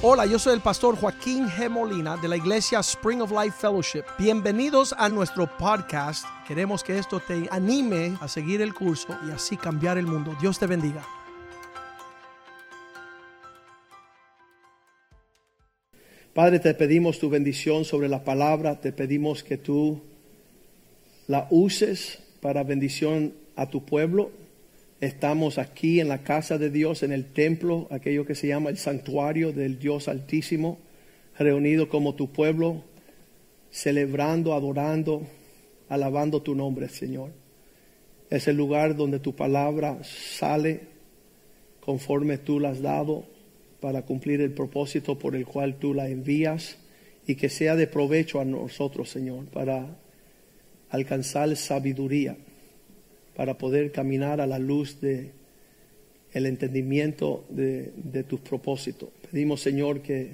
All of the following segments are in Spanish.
Hola, yo soy el pastor Joaquín G. Molina de la iglesia Spring of Life Fellowship. Bienvenidos a nuestro podcast. Queremos que esto te anime a seguir el curso y así cambiar el mundo. Dios te bendiga. Padre, te pedimos tu bendición sobre la palabra, te pedimos que tú la uses para bendición a tu pueblo. Estamos aquí en la casa de Dios, en el templo, aquello que se llama el santuario del Dios Altísimo, reunido como tu pueblo, celebrando, adorando, alabando tu nombre, Señor. Es el lugar donde tu palabra sale conforme tú la has dado para cumplir el propósito por el cual tú la envías y que sea de provecho a nosotros, Señor, para alcanzar sabiduría para poder caminar a la luz de el entendimiento de, de tus propósitos. Pedimos, Señor, que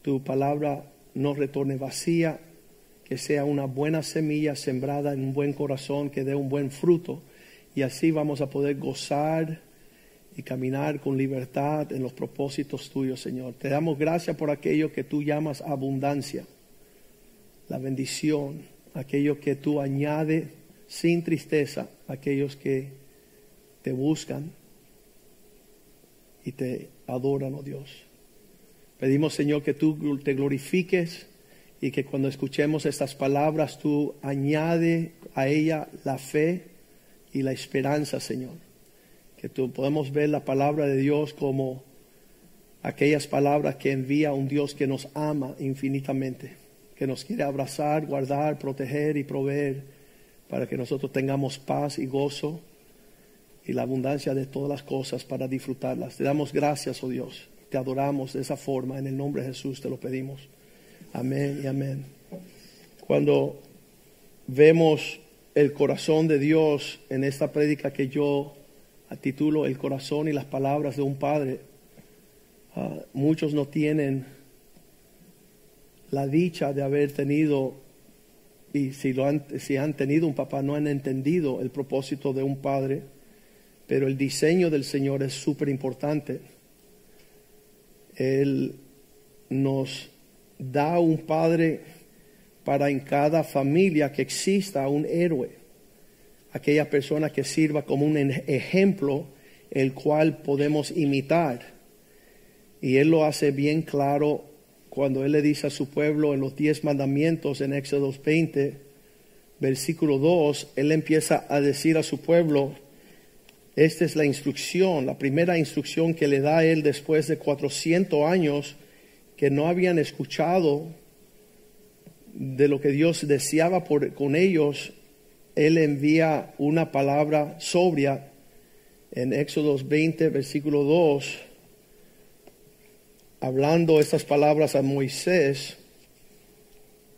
tu palabra no retorne vacía, que sea una buena semilla sembrada en un buen corazón, que dé un buen fruto, y así vamos a poder gozar y caminar con libertad en los propósitos tuyos, Señor. Te damos gracias por aquello que tú llamas abundancia, la bendición, aquello que tú añades sin tristeza aquellos que te buscan y te adoran, oh Dios. Pedimos, Señor, que tú te glorifiques y que cuando escuchemos estas palabras tú añade a ella la fe y la esperanza, Señor. Que tú podamos ver la palabra de Dios como aquellas palabras que envía un Dios que nos ama infinitamente, que nos quiere abrazar, guardar, proteger y proveer para que nosotros tengamos paz y gozo y la abundancia de todas las cosas para disfrutarlas. Te damos gracias, oh Dios. Te adoramos de esa forma. En el nombre de Jesús te lo pedimos. Amén y amén. Cuando vemos el corazón de Dios en esta prédica que yo titulo El corazón y las palabras de un padre, ah, muchos no tienen la dicha de haber tenido y si, lo han, si han tenido un papá no han entendido el propósito de un padre, pero el diseño del Señor es súper importante. Él nos da un padre para en cada familia que exista un héroe, aquella persona que sirva como un ejemplo el cual podemos imitar. Y Él lo hace bien claro cuando Él le dice a su pueblo en los diez mandamientos en Éxodo 20, versículo 2, Él empieza a decir a su pueblo, esta es la instrucción, la primera instrucción que le da Él después de 400 años que no habían escuchado de lo que Dios deseaba con ellos, Él envía una palabra sobria en Éxodo 20, versículo 2 hablando estas palabras a Moisés,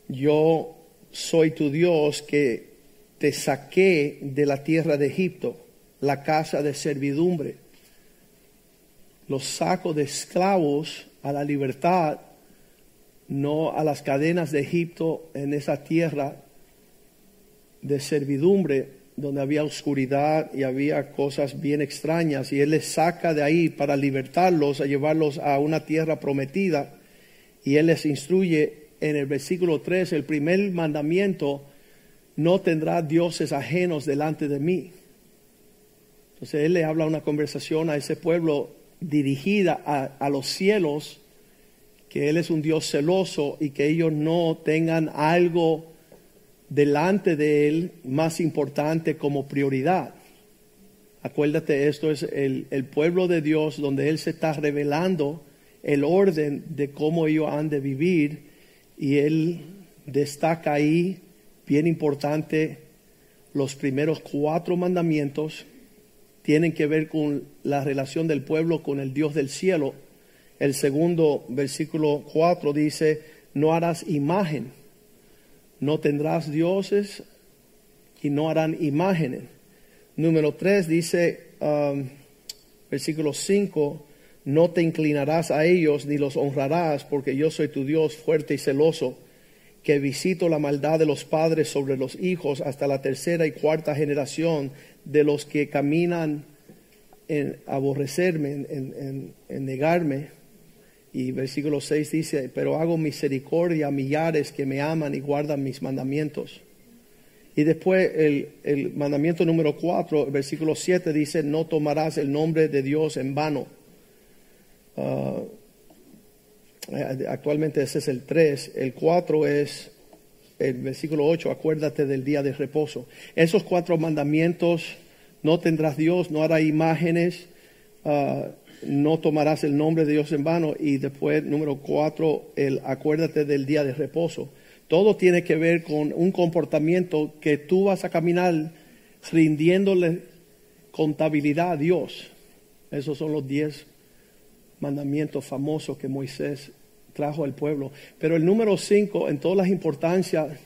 yo soy tu Dios que te saqué de la tierra de Egipto, la casa de servidumbre. Los saco de esclavos a la libertad, no a las cadenas de Egipto en esa tierra de servidumbre donde había oscuridad y había cosas bien extrañas, y Él les saca de ahí para libertarlos, a llevarlos a una tierra prometida, y Él les instruye en el versículo 3, el primer mandamiento, no tendrá dioses ajenos delante de mí. Entonces Él le habla una conversación a ese pueblo dirigida a, a los cielos, que Él es un Dios celoso y que ellos no tengan algo delante de Él más importante como prioridad. Acuérdate, esto es el, pueblo de Dios donde Él se está revelando el orden de cómo ellos han de vivir y Él destaca ahí, bien importante, los primeros cuatro mandamientos tienen que ver con la relación del pueblo con el Dios del cielo. El segundo versículo 4 dice, no harás imagen no tendrás dioses y no harán imágenes. Número 3 dice, um, versículo 5, no te inclinarás a ellos ni los honrarás, porque yo soy tu Dios fuerte y celoso, que visito la maldad de los padres sobre los hijos hasta la tercera y cuarta generación de los que caminan en aborrecerme, en, en negarme. Y versículo 6 dice, pero hago misericordia a millares que me aman y guardan mis mandamientos. Y después el, mandamiento número 4, versículo 7 dice, no tomarás el nombre de Dios en vano. Ah, actualmente ese es el 3. El 4 es el versículo 8, acuérdate del día de reposo. Esos cuatro mandamientos, no tendrás Dios, no hará imágenes, ah, no tomarás el nombre de Dios en vano. Y después, número 4, el acuérdate del día de reposo. Todo tiene que ver con un comportamiento que tú vas a caminar rindiéndole contabilidad a Dios. Esos son los diez mandamientos famosos que Moisés trajo al pueblo. Pero el número cinco, en todas las importancias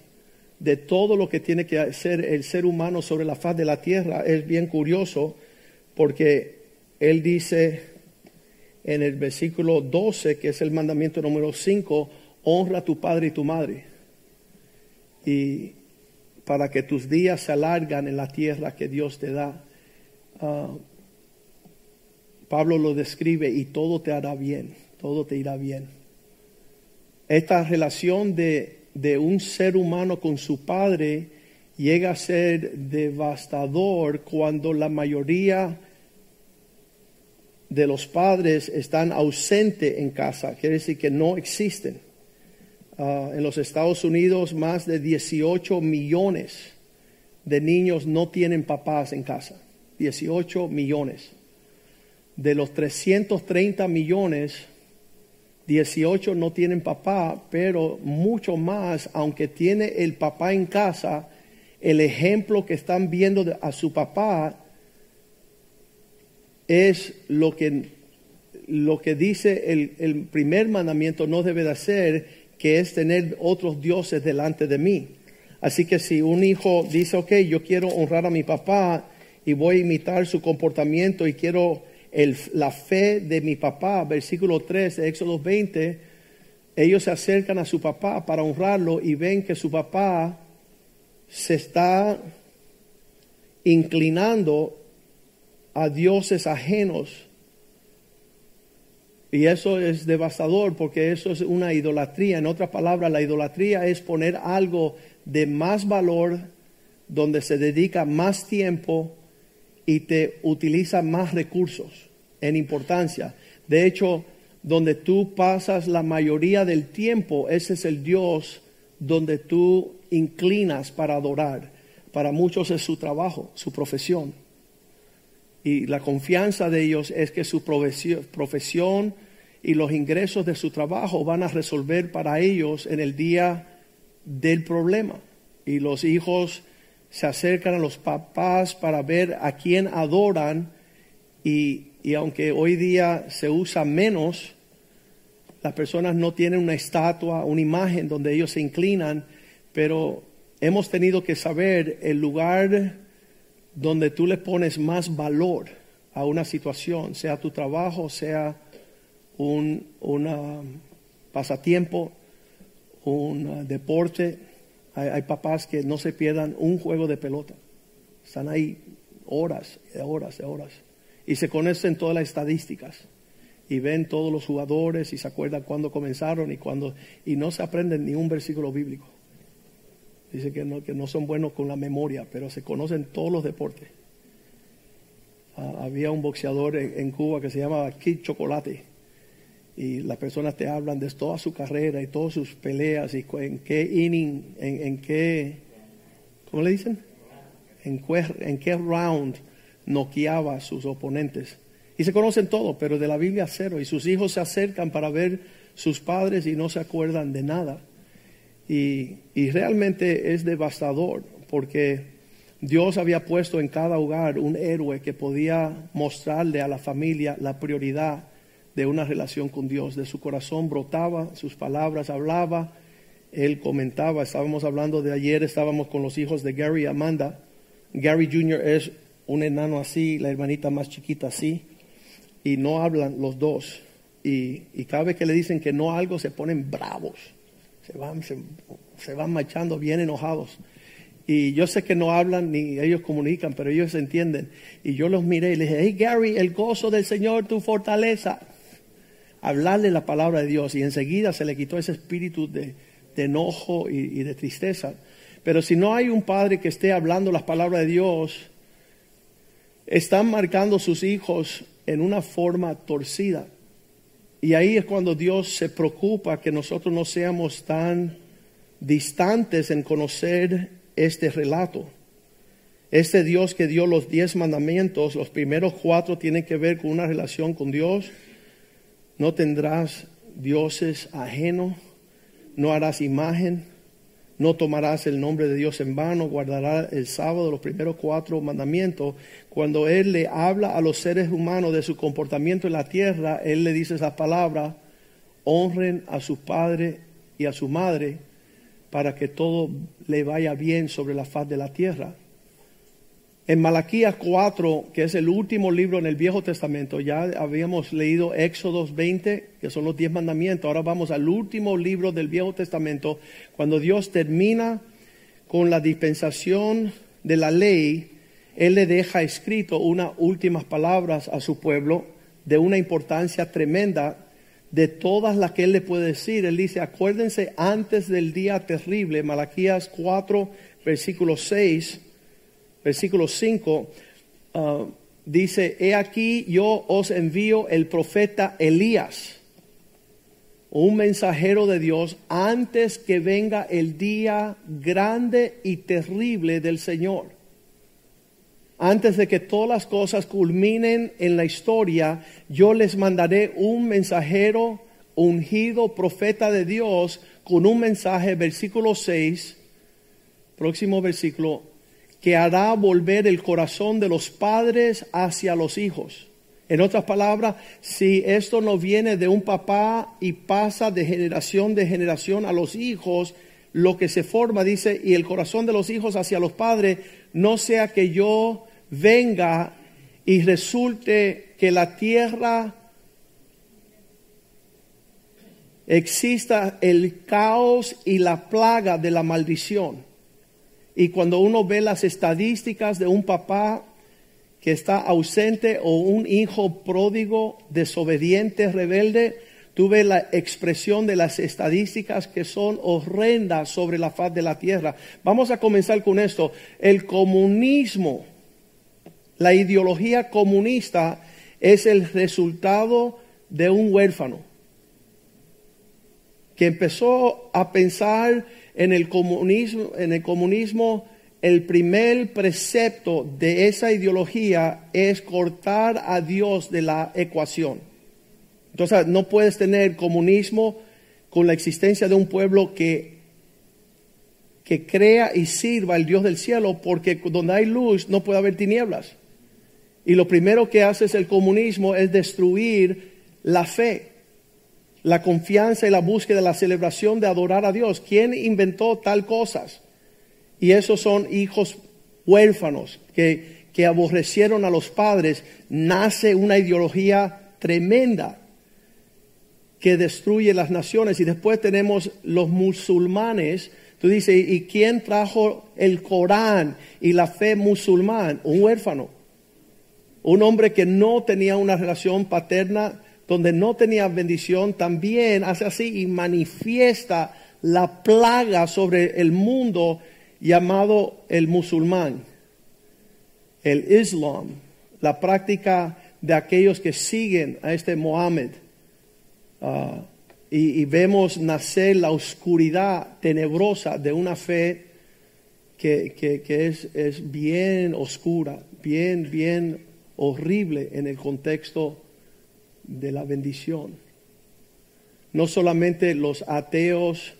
de todo lo que tiene que hacer el ser humano sobre la faz de la tierra, es bien curioso porque él dice en el versículo 12, que es el mandamiento número 5, honra a tu padre y tu madre. Y para que tus días se alargan en la tierra que Dios te da. Ah, Pablo lo describe y todo te hará bien, todo te irá bien. Esta relación de, de un ser humano con su padre llega a ser devastador cuando la mayoría de los padres están ausentes en casa, quiere decir que no existen. Ah, en los Estados Unidos más de 18 millones de niños no tienen papás en casa, 18 millones. De los 330 millones, 18 no tienen papá, pero mucho más, aunque tiene el papá en casa, el ejemplo que están viendo a su papá es lo que, lo que dice el, el primer mandamiento no debe de hacer, que es tener otros dioses delante de mí. Así que si un hijo dice, ok, yo quiero honrar a mi papá y voy a imitar su comportamiento y quiero la fe de mi papá, versículo 3 de Éxodo 20, ellos se acercan a su papá para honrarlo y ven que su papá se está inclinando a dioses ajenos. Y eso es devastador porque eso es una idolatría. En otras palabras, la idolatría es poner algo de más valor, donde se dedica más tiempo y te utiliza más recursos en importancia. De hecho, donde tú pasas la mayoría del tiempo, ese es el Dios donde tú inclinas para adorar. Para muchos es su trabajo, su profesión. Y la confianza de ellos es que su profesión y los ingresos de su trabajo van a resolver para ellos en el día del problema. Y los hijos se acercan a los papás para ver a quién adoran y, y aunque hoy día se usa menos, las personas no tienen una estatua, una imagen donde ellos se inclinan, pero hemos tenido que saber el lugar donde tú le pones más valor a una situación, sea tu trabajo, sea un pasatiempo, un deporte. Hay, papás que no se pierdan un juego de pelota. Están ahí horas, horas, horas. Y se conocen todas las estadísticas. Y ven todos los jugadores y se acuerdan cuándo comenzaron y cuándo. Y no se aprenden ni un versículo bíblico. Dice que no, que no son buenos con la memoria, pero se conocen todos los deportes. Ah, había un boxeador en, Cuba que se llamaba Kid Chocolate. Y las personas te hablan de toda su carrera y todas sus peleas y en qué inning, en, qué, ¿cómo le dicen? En, en qué round noqueaba a sus oponentes. Y se conocen todo, pero de la Biblia cero. Y sus hijos se acercan para ver sus padres y no se acuerdan de nada. Y, realmente es devastador porque Dios había puesto en cada hogar un héroe que podía mostrarle a la familia la prioridad de una relación con Dios. De su corazón brotaba, sus palabras hablaba, él comentaba. Estábamos hablando de ayer, estábamos con los hijos de Gary y Amanda. Gary Jr. es un enano así, la hermanita más chiquita así, y no hablan los dos. Y, y cada vez que le dicen que no algo, se ponen bravos se van, se, van marchando bien enojados. Y yo sé que no hablan ni ellos comunican, pero ellos entienden. Y yo los miré y les dije, hey Gary, el gozo del Señor, tu fortaleza. hablarle la palabra de Dios y enseguida se le quitó ese espíritu de, de enojo y, y de tristeza. Pero si no hay un padre que esté hablando las palabras de Dios, están marcando sus hijos en una forma torcida. Y ahí es cuando Dios se preocupa que nosotros no seamos tan distantes en conocer este relato. Este Dios que dio los diez mandamientos, los primeros cuatro tienen que ver con una relación con Dios. No tendrás dioses ajenos, no harás imagen, no tomarás el nombre de Dios en vano, guardarás el sábado, los primeros cuatro mandamientos. Cuando Él le habla a los seres humanos de su comportamiento en la tierra, Él le dice esas palabras, honren a su padre y a su madre para que todo le vaya bien sobre la faz de la tierra. En Malaquías 4, que es el último libro en el Viejo Testamento, ya habíamos leído Éxodos 20, que son los diez mandamientos. Ahora vamos al último libro del Viejo Testamento, cuando Dios termina con la dispensación de la ley, Él le deja escrito unas últimas palabras a su pueblo de una importancia tremenda de todas las que Él le puede decir. Él dice, acuérdense antes del día terrible, Malaquías 4, versículo 6 versículo 5, uh, dice, he aquí yo os envío el profeta Elías, un mensajero de Dios, antes que venga el día grande y terrible del Señor. Antes de que todas las cosas culminen en la historia, yo les mandaré un mensajero ungido, profeta de Dios, con un mensaje, versículo 6, próximo versículo, que hará volver el corazón de los padres hacia los hijos. En otras palabras, si esto no viene de un papá y pasa de generación de generación a los hijos, lo que se forma, dice, y el corazón de los hijos hacia los padres, no sea que yo venga y resulte que la tierra exista el caos y la plaga de la maldición. Y cuando uno ve las estadísticas de un papá que está ausente o un hijo pródigo, desobediente, rebelde, tú ves la expresión de las estadísticas que son horrendas sobre la faz de la tierra. Vamos a comenzar con esto. El comunismo, la ideología comunista es el resultado de un huérfano que empezó a pensar en el comunismo, en el comunismo el primer precepto de esa ideología es cortar a Dios de la ecuación. Entonces, no puedes tener comunismo con la existencia de un pueblo que, que crea y sirva al Dios del cielo, porque donde hay luz no puede haber tinieblas. Y lo primero que hace el comunismo es destruir la fe la confianza y la búsqueda, la celebración de adorar a Dios. ¿Quién inventó tal cosas? Y esos son hijos huérfanos que, que aborrecieron a los padres. Nace una ideología tremenda que destruye las naciones. Y después tenemos los musulmanes. Tú dices, ¿y quién trajo el Corán y la fe musulmán? Un huérfano. Un hombre que no tenía una relación paterna donde no tenía bendición, también hace así y manifiesta la plaga sobre el mundo llamado el musulmán, el Islam, la práctica de aquellos que siguen a este Mohammed. Ah, y, vemos nacer la oscuridad tenebrosa de una fe que, que es, es bien oscura, bien, bien horrible en el contexto de la bendición. No solamente los ateos,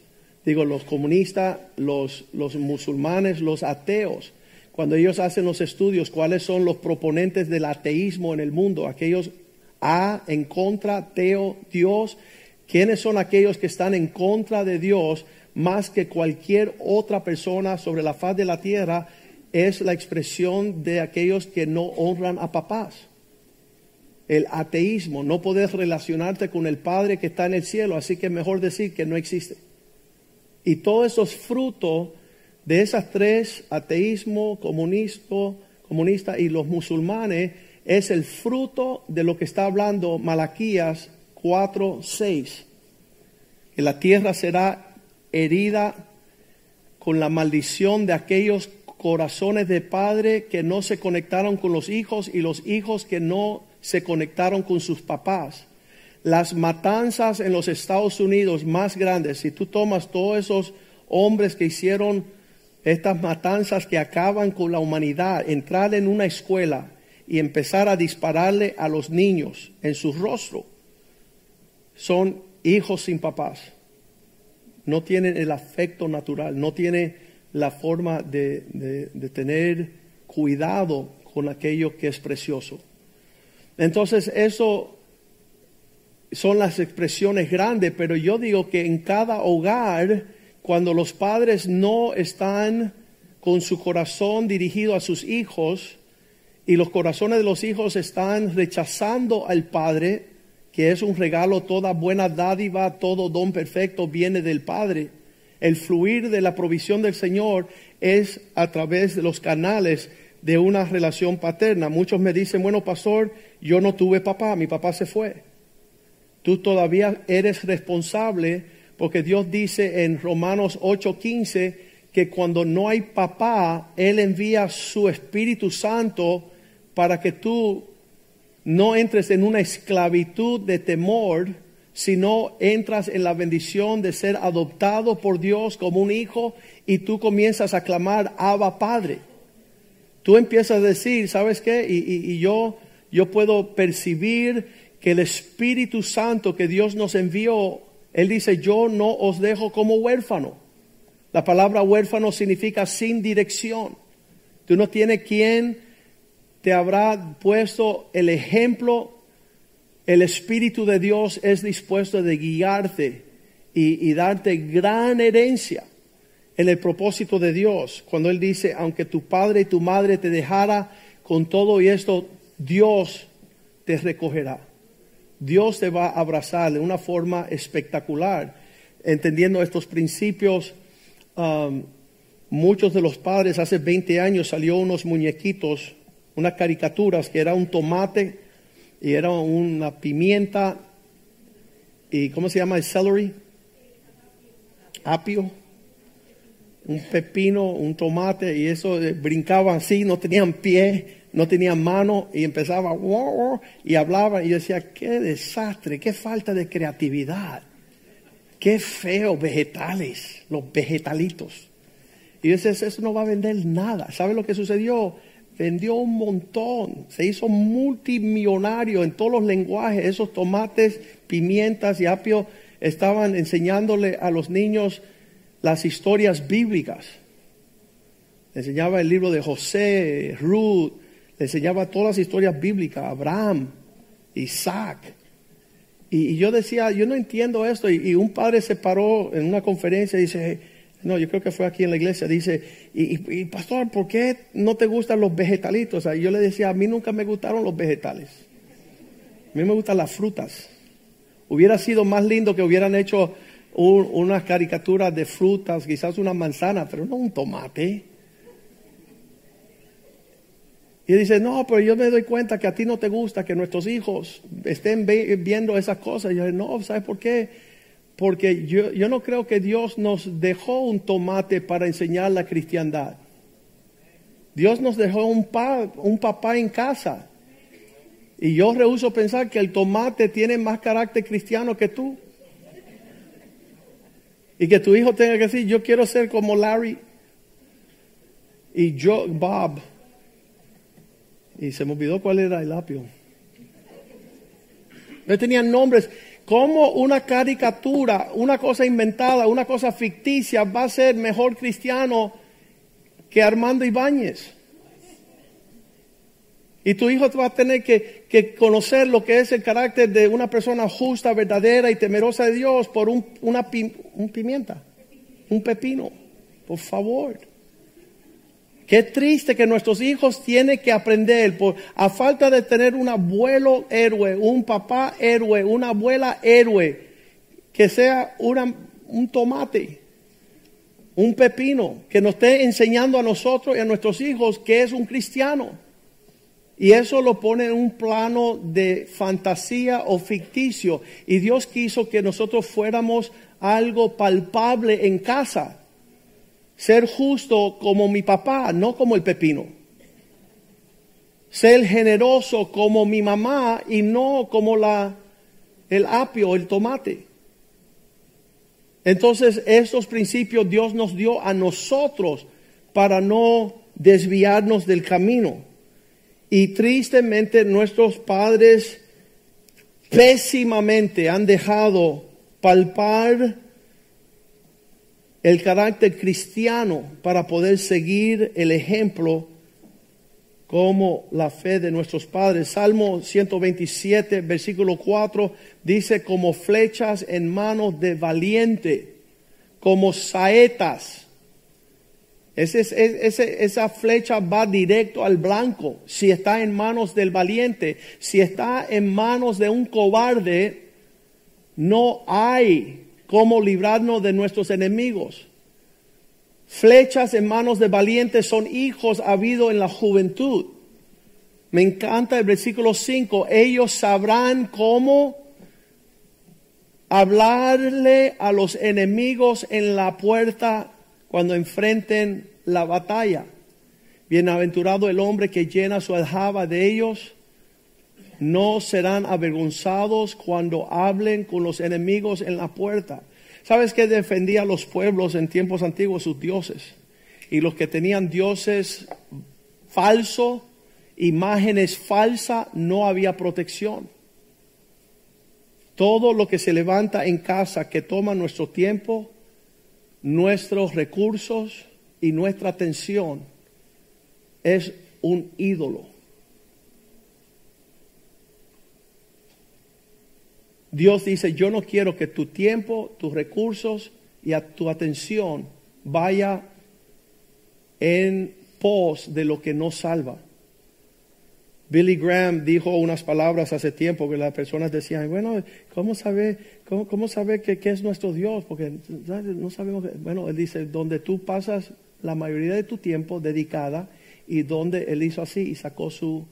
digo, los comunistas, los, los musulmanes, los ateos, cuando ellos hacen los estudios, cuáles son los proponentes del ateísmo en el mundo, aquellos A en contra, Teo, Dios, quiénes son aquellos que están en contra de Dios más que cualquier otra persona sobre la faz de la tierra, es la expresión de aquellos que no honran a papás el ateísmo, no poder relacionarte con el Padre que está en el cielo, así que es mejor decir que no existe. Y todos esos frutos de esas tres, ateísmo, comunismo, comunista y los musulmanes, es el fruto de lo que está hablando Malaquías 4, 6. Que la tierra será herida con la maldición de aquellos corazones de padre que no se conectaron con los hijos y los hijos que no se conectaron con sus papás. Las matanzas en los Estados Unidos más grandes, si tú tomas todos esos hombres que hicieron estas matanzas que acaban con la humanidad, entrar en una escuela y empezar a dispararle a los niños en su rostro, son hijos sin papás. No tienen el afecto natural, no tienen la forma de, de tener cuidado con aquello que es precioso. Entonces eso son las expresiones grandes, pero yo digo que en cada hogar, cuando los padres no están con su corazón dirigido a sus hijos y los corazones de los hijos están rechazando al Padre, que es un regalo, toda buena dádiva, todo don perfecto viene del Padre. El fluir de la provisión del Señor es a través de los canales de una relación paterna. Muchos me dicen, bueno, pastor, yo no tuve papá, mi papá se fue. Tú todavía eres responsable porque Dios dice en Romanos 8:15 que cuando no hay papá, Él envía su Espíritu Santo para que tú no entres en una esclavitud de temor, sino entras en la bendición de ser adoptado por Dios como un hijo y tú comienzas a clamar, Abba Padre. Tú empiezas a decir, ¿sabes qué? Y, yo yo puedo percibir que el Espíritu Santo que Dios nos envió, Él dice, yo no os dejo como huérfano. La palabra huérfano significa sin dirección. Tú no tienes quien te habrá puesto el ejemplo. El Espíritu de Dios es dispuesto de guiarte y darte gran herencia en el propósito de Dios. Cuando Él dice, aunque tu padre y tu madre te dejara con todo y esto, Dios te recogerá. Dios te va a abrazar de una forma espectacular. Entendiendo estos principios, um, muchos de los padres hace 20 años salió unos muñequitos, unas caricaturas que era un tomate y era una pimienta y ¿cómo se llama el celery? Apio, un pepino, un tomate y eso eh, brincaban así, no tenían pie no tenía mano y empezaba y hablaba y yo decía, qué desastre, qué falta de creatividad, qué feo vegetales, los vegetalitos. Y yo decía, eso no va a vender nada. ¿Sabe lo que sucedió? Vendió un montón, se hizo multimillonario en todos los lenguajes, esos tomates, pimientas y apio estaban enseñándole a los niños las historias bíblicas. Enseñaba el libro de José, Ruth, le enseñaba todas las historias bíblicas, Abraham, Isaac. Y, yo decía, yo no entiendo esto. Y, un padre se paró en una conferencia y dice, no, yo creo que fue aquí en la iglesia, dice, y, pastor, ¿por qué no te gustan los vegetalitos? Y yo le decía, a mí nunca me gustaron los vegetales. A mí me gustan las frutas. Hubiera sido más lindo que hubieran hecho unas caricaturas de frutas, quizás una manzana, pero no un tomate. Y dice, no, pero yo me doy cuenta que a ti no te gusta que nuestros hijos estén viendo esas cosas. Y yo, no, ¿sabes por qué? Porque yo, yo no creo que Dios nos dejó un tomate para enseñar la cristiandad. Dios nos dejó un, un papá en casa. Y yo rehuso pensar que el tomate tiene más carácter cristiano que tú. Y que tu hijo tenga que decir, yo quiero ser como Larry y yo, Bob. Y se me olvidó cuál era el apio. No tenían nombres. ¿Cómo una caricatura, una cosa inventada, una cosa ficticia va a ser mejor cristiano que Armando Ibáñez? Y tu hijo va a tener que, conocer lo que es el carácter de una persona justa, verdadera y temerosa de Dios por un, una un pimienta, un pepino. Por favor. Qué triste que nuestros hijos tienen que aprender, por, a falta de tener un abuelo héroe, un papá héroe, una abuela héroe, que sea un tomate, un pepino, que nos esté enseñando a nosotros y a nuestros hijos que es un cristiano. Y eso lo pone en un plano de fantasía o ficticio. Y Dios quiso que nosotros fuéramos algo palpable en casa. Ser justo como mi papá, no como el pepino. Ser generoso como mi mamá y no como la, el apio, el tomate. Entonces, estos principios Dios nos dio a nosotros para no desviarnos del camino. Y tristemente nuestros padres pésimamente han dejado palpar el carácter cristiano para poder seguir el ejemplo como la fe de nuestros padres. Salmo 127, versículo 4, dice como flechas en manos de valiente, como saetas esa flecha va directo al blanco si está en manos del valiente. Si está en manos de un cobarde, no hay cómo librarnos de nuestros enemigos. Flechas en manos de valientes son hijos habido en la juventud. Me encanta el versículo 5. Ellos sabrán cómo hablarle a los enemigos en la puerta cuando enfrenten la batalla. Bienaventurado el hombre que llena su aljaba de ellos. No serán avergonzados cuando hablen con los enemigos en la puerta. ¿Sabes qué defendía a los pueblos en tiempos antiguos sus dioses? Y los que tenían dioses falsos, imágenes falsas, no había protección. Todo lo que se levanta en casa que toma nuestro tiempo, nuestros recursos y nuestra atención es un ídolo. Dios dice, yo no quiero que tu tiempo, tus recursos y a tu atención vaya en pos de lo que no salva. Billy Graham dijo unas palabras hace tiempo que las personas decían, bueno, ¿cómo sabe, cómo, sabe que, es nuestro Dios? Porque no sabemos, bueno, él dice, donde tú pasas la mayoría de tu tiempo dedicada y donde él hizo así y sacó su,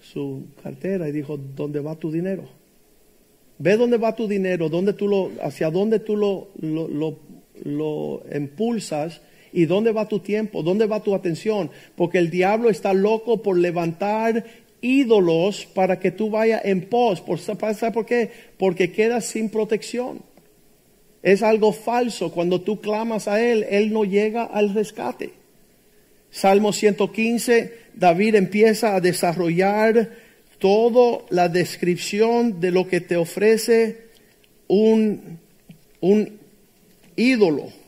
su cartera y dijo, ¿dónde va tu dinero? Ve dónde va tu dinero, dónde tú lo, hacia dónde tú lo, lo, lo, lo impulsas ¿Y dónde va tu tiempo? ¿Dónde va tu atención? Porque el diablo está loco por levantar ídolos para que tú vayas en pos. ¿Sabes por qué? Porque quedas sin protección. Es algo falso. Cuando tú clamas a Él, Él no llega al rescate. Salmo 115, David empieza a desarrollar toda la descripción de lo que te ofrece un, un ídolo.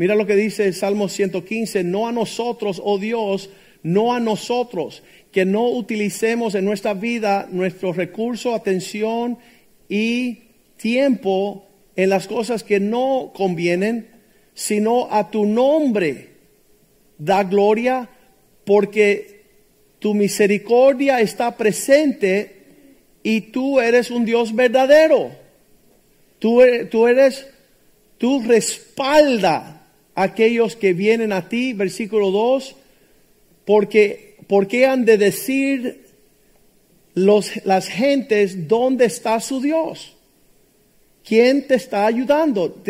Mira lo que dice el Salmo 115, no a nosotros, oh Dios, no a nosotros, que no utilicemos en nuestra vida nuestros recursos, atención y tiempo en las cosas que no convienen, sino a tu nombre da gloria, porque tu misericordia está presente y tú eres un Dios verdadero. Tú, tú eres, tú respalda aquellos que vienen a ti, versículo 2, porque, porque han de decir los, las gentes dónde está su Dios. ¿Quién te está ayudando?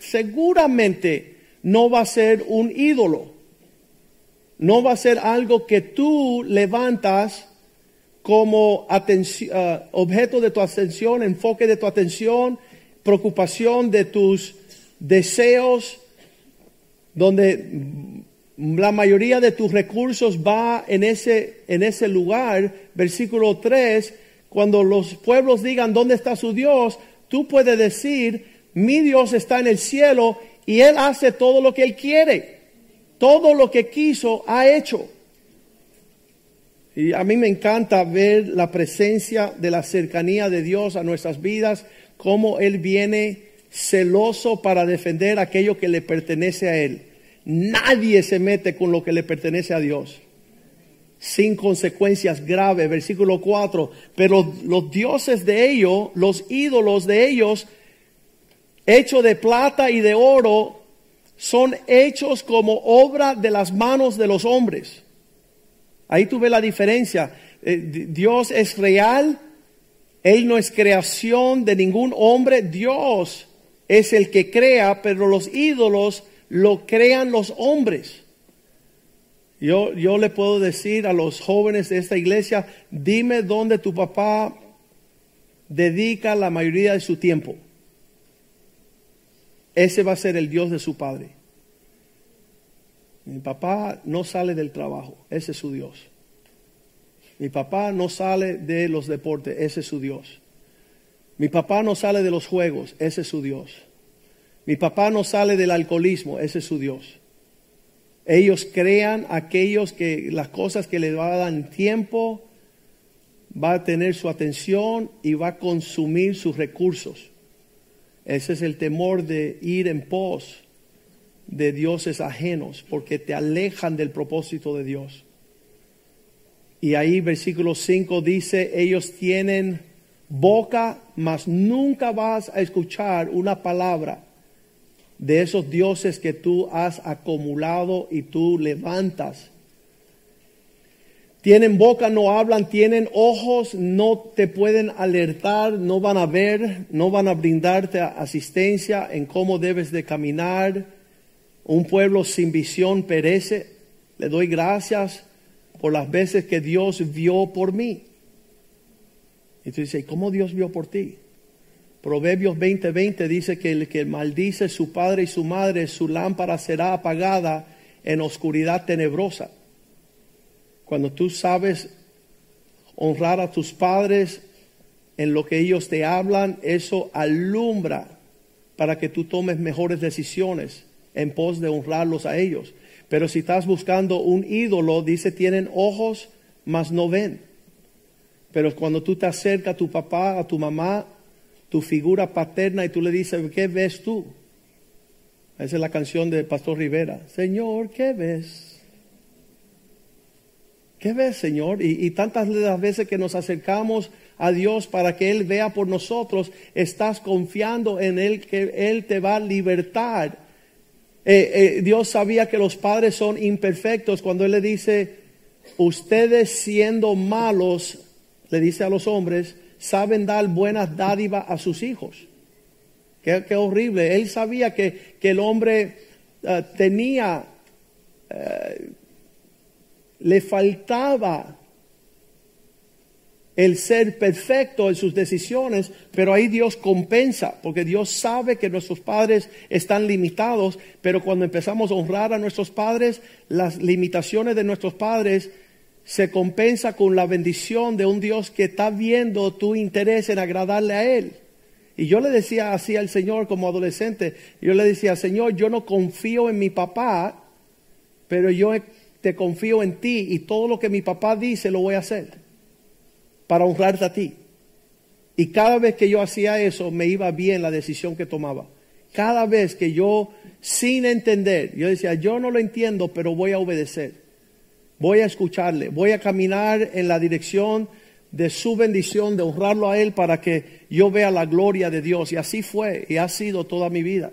seguramente no va a ser un ídolo. No va a ser algo que tú levantas como uh, objeto de tu atención, enfoque de tu atención, preocupación de tus deseos, donde la mayoría de tus recursos va en ese, en ese lugar, versículo 3, cuando los pueblos digan dónde está su Dios, tú puedes decir, mi Dios está en el cielo y Él hace todo lo que Él quiere. Todo lo que quiso ha hecho. Y a mí me encanta ver la presencia de la cercanía de Dios a nuestras vidas, cómo Él viene celoso para defender aquello que le pertenece a Él. Nadie se mete con lo que le pertenece a Dios. Sin consecuencias graves. Versículo 4. Pero los dioses de ellos, los ídolos de ellos, hechos de plata y de oro, son hechos como obra de las manos de los hombres. Ahí tú ves la diferencia. Eh, Dios es real, Él no es creación de ningún hombre, Dios es el que crea, pero los ídolos lo crean los hombres. Yo, yo le puedo decir a los jóvenes de esta iglesia, dime dónde tu papá dedica la mayoría de su tiempo. Ese va a ser el Dios de su padre. Mi papá no sale del trabajo, ese es su Dios. Mi papá no sale de los deportes, ese es su Dios. Mi papá no sale de los juegos, ese es su Dios. Mi papá no sale del alcoholismo, ese es su Dios. Ellos crean aquellos que las cosas que le dan tiempo, va a tener su atención y va a consumir sus recursos. Ese es el temor de ir en pos de dioses ajenos, porque te alejan del propósito de Dios. Y ahí versículo 5 dice, ellos tienen boca, mas nunca vas a escuchar una palabra de esos dioses que tú has acumulado y tú levantas. Tienen boca, no hablan, tienen ojos, no te pueden alertar, no van a ver, no van a brindarte asistencia en cómo debes de caminar. Un pueblo sin visión perece. Le doy gracias por las veces que Dios vio por mí. Y tú dices, ¿cómo Dios vio por ti? Proverbios 20:20 dice que el que maldice su padre y su madre, su lámpara será apagada en oscuridad tenebrosa. Cuando tú sabes honrar a tus padres en lo que ellos te hablan, eso alumbra para que tú tomes mejores decisiones en pos de honrarlos a ellos. Pero si estás buscando un ídolo, dice, tienen ojos, mas no ven. Pero cuando tú te acercas a tu papá, a tu mamá, tu figura paterna y tú le dices, ¿qué ves tú? Esa es la canción de Pastor Rivera. Señor, ¿qué ves? ¿Qué ves, Señor? Y, tantas las veces que nos acercamos a Dios para que Él vea por nosotros, estás confiando en Él que Él te va a libertar. Eh, eh, Dios sabía que los padres son imperfectos cuando Él le dice, ustedes siendo malos, le dice a los hombres, saben dar buenas dádivas a sus hijos. Qué, horrible. Él sabía que, el hombre eh, tenía, eh, le faltaba el ser perfecto en sus decisiones, pero ahí Dios compensa, porque Dios sabe que nuestros padres están limitados, pero cuando empezamos a honrar a nuestros padres, las limitaciones de nuestros padres se compensa con la bendición de un Dios que está viendo tu interés en agradarle a Él. Y yo le decía así al Señor como adolescente, yo le decía, Señor, yo no confío en mi papá, pero yo te confío en ti y todo lo que mi papá dice lo voy a hacer para honrarte a ti. Y cada vez que yo hacía eso, me iba bien la decisión que tomaba. Cada vez que yo, sin entender, yo decía, yo no lo entiendo, pero voy a obedecer voy a escucharle, voy a caminar en la dirección de su bendición, de honrarlo a Él para que yo vea la gloria de Dios. Y así fue y ha sido toda mi vida.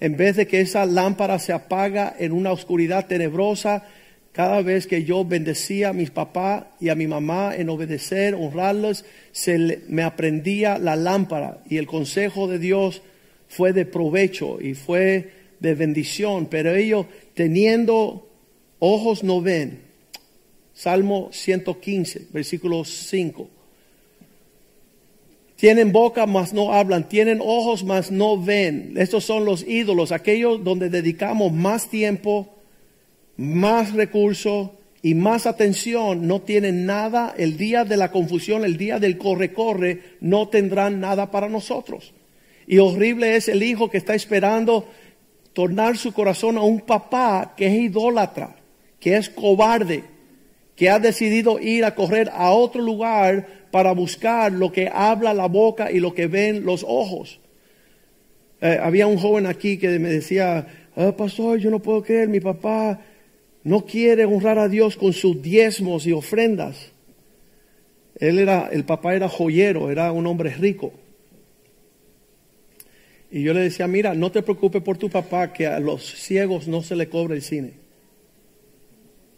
En vez de que esa lámpara se apaga en una oscuridad tenebrosa, cada vez que yo bendecía a mis papás y a mi mamá en obedecer, honrarlos, se me aprendía la lámpara y el consejo de Dios fue de provecho y fue de bendición. Pero ellos teniendo ojos no ven. Salmo 115, versículo 5. Tienen boca, mas no hablan. Tienen ojos, mas no ven. Estos son los ídolos, aquellos donde dedicamos más tiempo, más recursos y más atención. No tienen nada. El día de la confusión, el día del corre-corre, no tendrán nada para nosotros. Y horrible es el hijo que está esperando tornar su corazón a un papá que es idólatra que es cobarde, que ha decidido ir a correr a otro lugar para buscar lo que habla la boca y lo que ven los ojos. Eh, había un joven aquí que me decía, ah, pastor, yo no puedo creer, mi papá no quiere honrar a Dios con sus diezmos y ofrendas. Él era, el papá era joyero, era un hombre rico. Y yo le decía, mira, no te preocupes por tu papá, que a los ciegos no se le cobra el cine.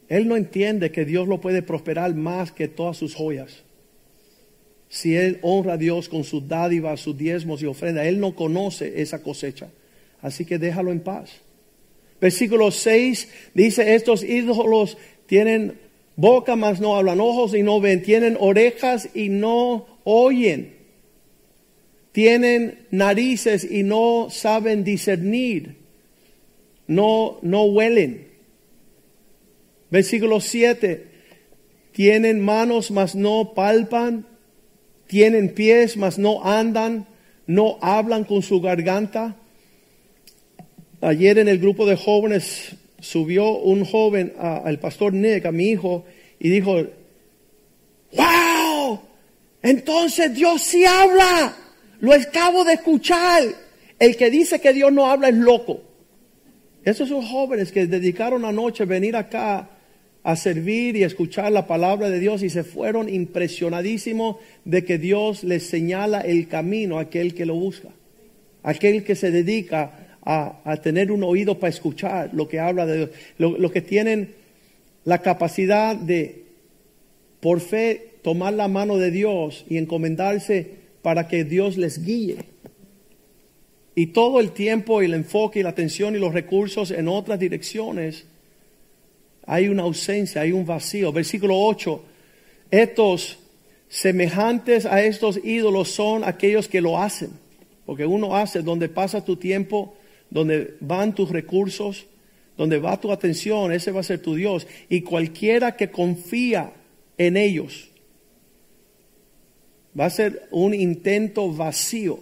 Él no entiende que Dios lo puede prosperar más que todas sus joyas. Si él honra a Dios con sus dádivas, sus diezmos y ofrendas, él no conoce esa cosecha. Así que déjalo en paz. Versículo 6 dice, estos ídolos tienen boca, mas no hablan, ojos y no ven, tienen orejas y no oyen, tienen narices y no saben discernir, no, no huelen. Versículo 7, tienen manos, mas no palpan, tienen pies, mas no andan, no hablan con su garganta. Ayer en el grupo de jóvenes subió un joven al pastor Nick, a mi hijo, y dijo, wow, entonces Dios sí habla, lo acabo de escuchar. El que dice que Dios no habla es loco. Esos son jóvenes que dedicaron anoche venir acá a servir y escuchar la palabra de Dios y se fueron impresionadísimos de que Dios les señala el camino a aquel que lo busca, aquel que se dedica a, tener un oído para escuchar lo que habla de Dios, los que tienen la capacidad de, por fe, tomar la mano de Dios y encomendarse para que Dios les guíe. Y todo el tiempo y el enfoque y la atención y los recursos en otras direcciones hay una ausencia, hay un vacío. Versículo 8, estos semejantes a estos ídolos son aquellos que lo hacen, porque uno hace donde pasa tu tiempo, donde van tus recursos, donde va tu atención, ese va a ser tu Dios. Y cualquiera que confía en ellos va a ser un intento vacío.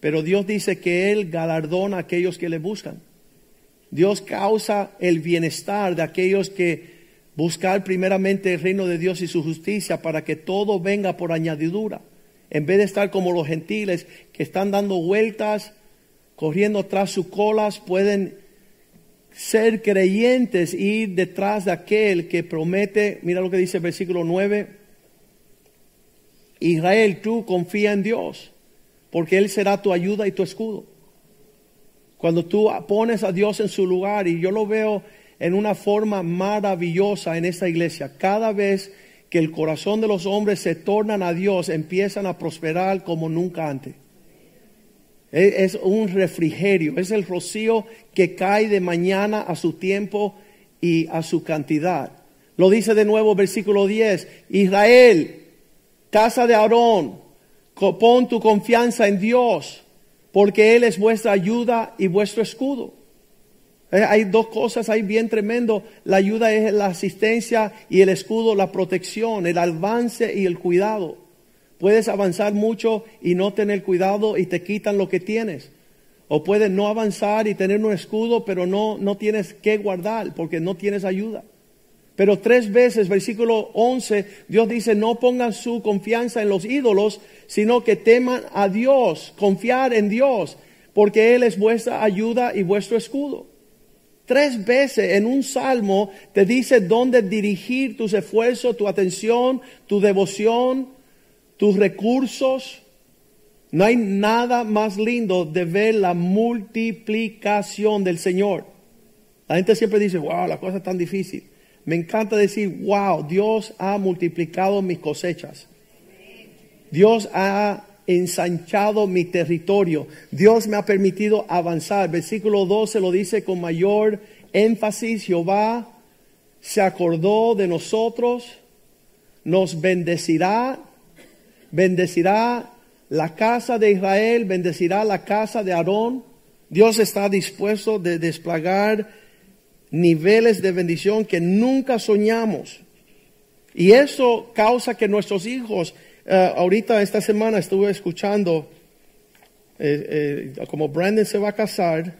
Pero Dios dice que Él galardona a aquellos que le buscan. Dios causa el bienestar de aquellos que buscar primeramente el reino de Dios y su justicia para que todo venga por añadidura. En vez de estar como los gentiles que están dando vueltas, corriendo tras sus colas, pueden ser creyentes y ir detrás de aquel que promete, mira lo que dice el versículo 9, Israel, tú confía en Dios, porque Él será tu ayuda y tu escudo. Cuando tú pones a Dios en su lugar, y yo lo veo en una forma maravillosa en esta iglesia, cada vez que el corazón de los hombres se tornan a Dios, empiezan a prosperar como nunca antes. Es un refrigerio, es el rocío que cae de mañana a su tiempo y a su cantidad. Lo dice de nuevo versículo 10, Israel, casa de Aarón, pon tu confianza en Dios porque Él es vuestra ayuda y vuestro escudo. Eh, hay dos cosas ahí bien tremendo. La ayuda es la asistencia y el escudo la protección, el avance y el cuidado. Puedes avanzar mucho y no tener cuidado y te quitan lo que tienes. O puedes no avanzar y tener un escudo, pero no, no tienes que guardar porque no tienes ayuda. Pero tres veces, versículo 11, Dios dice, no pongan su confianza en los ídolos, sino que teman a Dios, confiar en Dios, porque Él es vuestra ayuda y vuestro escudo. Tres veces en un salmo te dice dónde dirigir tus esfuerzos, tu atención, tu devoción, tus recursos. No hay nada más lindo de ver la multiplicación del Señor. La gente siempre dice, wow, la cosa es tan difícil. Me encanta decir, wow, Dios ha multiplicado mis cosechas. Dios ha ensanchado mi territorio. Dios me ha permitido avanzar. Versículo 12 lo dice con mayor énfasis. Jehová se acordó de nosotros, nos bendecirá, bendecirá la casa de Israel, bendecirá la casa de Aarón. Dios está dispuesto de desplegar niveles de bendición que nunca soñamos. Y eso causa que nuestros hijos, eh, ahorita esta semana estuve escuchando, eh, eh, como Brandon se va a casar,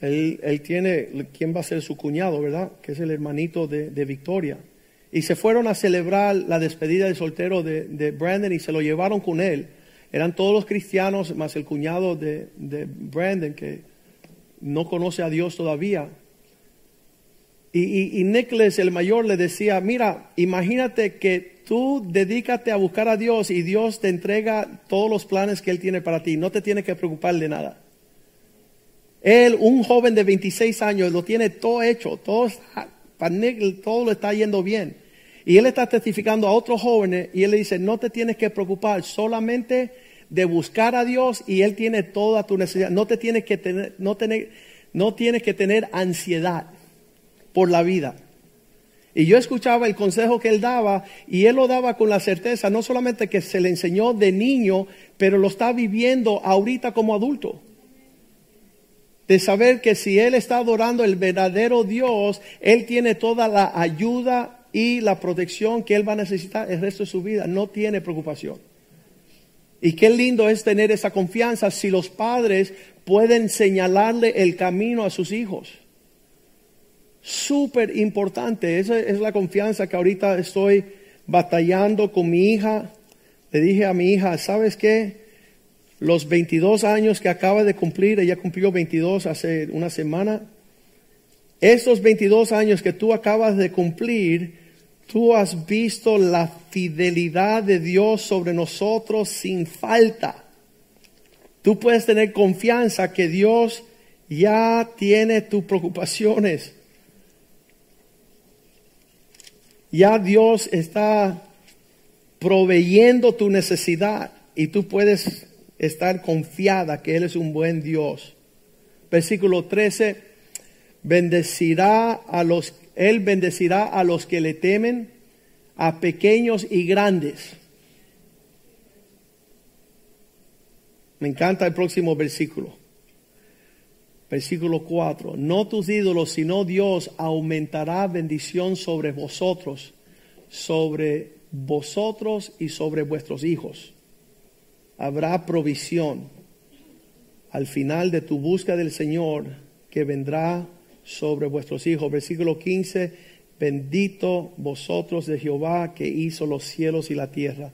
él, él, tiene, ¿quién va a ser su cuñado, verdad? Que es el hermanito de, de Victoria. Y se fueron a celebrar la despedida de soltero de, de, Brandon y se lo llevaron con él. Eran todos los cristianos, más el cuñado de, de Brandon, que no conoce a Dios todavía. Y, y, Nicholas, el mayor, le decía, mira, imagínate que tú dedícate a buscar a Dios y Dios te entrega todos los planes que Él tiene para ti. No te tiene que preocupar de nada. Él, un joven de 26 años, lo tiene todo hecho, todo para todo le está yendo bien. Y él está testificando a otros jóvenes y él le dice, no te tienes que preocupar solamente de buscar a Dios y Él tiene toda tu necesidad. No te tienes que tener, no tener, no tienes que tener ansiedad por la vida. Y yo escuchaba el consejo que él daba y él lo daba con la certeza, no solamente que se le enseñó de niño, pero lo está viviendo ahorita como adulto. De saber que si él está adorando el verdadero Dios, él tiene toda la ayuda y la protección que él va a necesitar el resto de su vida. No tiene preocupación. Y qué lindo es tener esa confianza si los padres pueden señalarle el camino a sus hijos. Súper importante, esa es la confianza que ahorita estoy batallando con mi hija. Le dije a mi hija, ¿sabes qué? Los 22 años que acaba de cumplir, ella cumplió 22 hace una semana. Estos 22 años que tú acabas de cumplir, tú has visto la fidelidad de Dios sobre nosotros sin falta. Tú puedes tener confianza que Dios ya tiene tus preocupaciones. Ya Dios está proveyendo tu necesidad y tú puedes estar confiada que Él es un buen Dios. Versículo 13, bendecirá a los, Él bendecirá a los que le temen, a pequeños y grandes. Me encanta el próximo versículo. Versículo 4. No tus ídolos, sino Dios aumentará bendición sobre vosotros, sobre vosotros y sobre vuestros hijos. Habrá provisión al final de tu busca del Señor que vendrá sobre vuestros hijos. Versículo 15. Bendito vosotros de Jehová que hizo los cielos y la tierra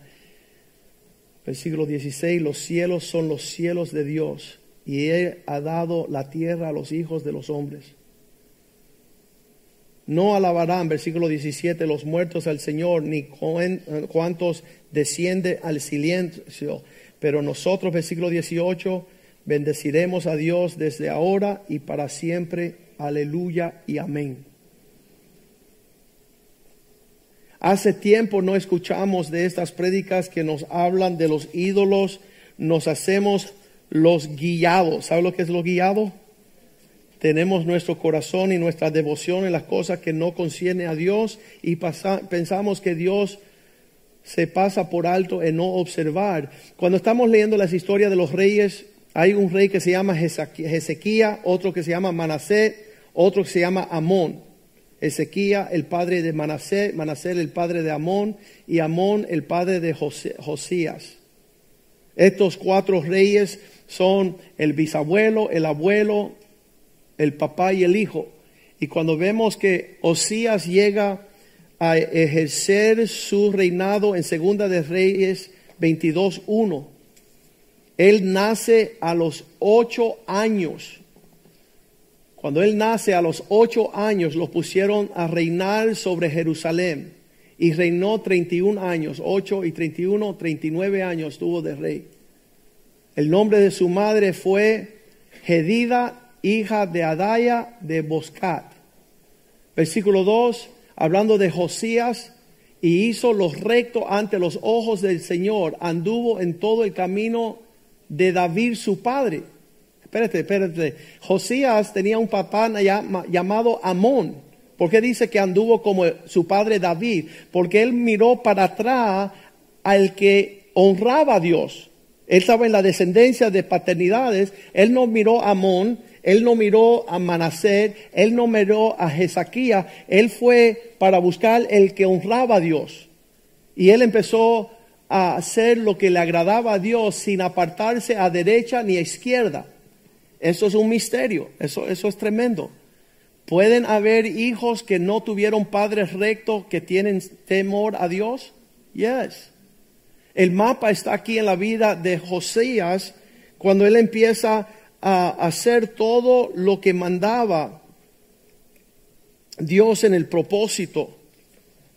Versículo 16, los cielos son los cielos de Dios y Él ha dado la tierra a los hijos de los hombres. No alabarán, versículo 17, los muertos al Señor, ni cuantos desciende al silencio. Pero nosotros, versículo 18, bendeciremos a Dios desde ahora y para siempre. Aleluya y amén. Hace tiempo no escuchamos de estas prédicas que nos hablan de los ídolos, nos hacemos los guiados. ¿Sabe lo que es lo guiado? Tenemos nuestro corazón y nuestra devoción en las cosas que no concierne a Dios y pensamos que Dios se pasa por alto en no observar. Cuando estamos leyendo las historias de los reyes, hay un rey que se llama Ezequiel, otro que se llama Manasé, otro que se llama Amón. Ezequiel, el padre de Manasé, Manasé el padre de Amón y Amón el padre de Josías. Estos cuatro reyes son el bisabuelo, el abuelo, el papá y el hijo. Y cuando vemos que Osías llega a ejercer su reinado en Segunda de Reyes 22.1, él nace a los ocho años cuando él nace a los ocho años, lo pusieron a reinar sobre Jerusalén y reinó 31 años, 8 y 31, 39 años tuvo de rey. El nombre de su madre fue Gedida, hija de Adaya de Boscat. Versículo 2, hablando de Josías, y hizo los rectos ante los ojos del Señor, anduvo en todo el camino de David su padre espérate, espérate. Josías tenía un papá llamado Amón. ¿Por qué dice que anduvo como su padre David? Porque él miró para atrás al que honraba a Dios. Él estaba en la descendencia de paternidades. Él no miró a Amón, él no miró a Manasés, él no miró a Jesaquía. Él fue para buscar el que honraba a Dios. Y él empezó a hacer lo que le agradaba a Dios sin apartarse a derecha ni a izquierda. Eso es un misterio, eso, eso es tremendo. ¿Pueden haber hijos que no tuvieron padres rectos que tienen temor a Dios? Yes. El mapa está aquí en la vida de Josías cuando él empieza a hacer todo lo que mandaba Dios en el propósito.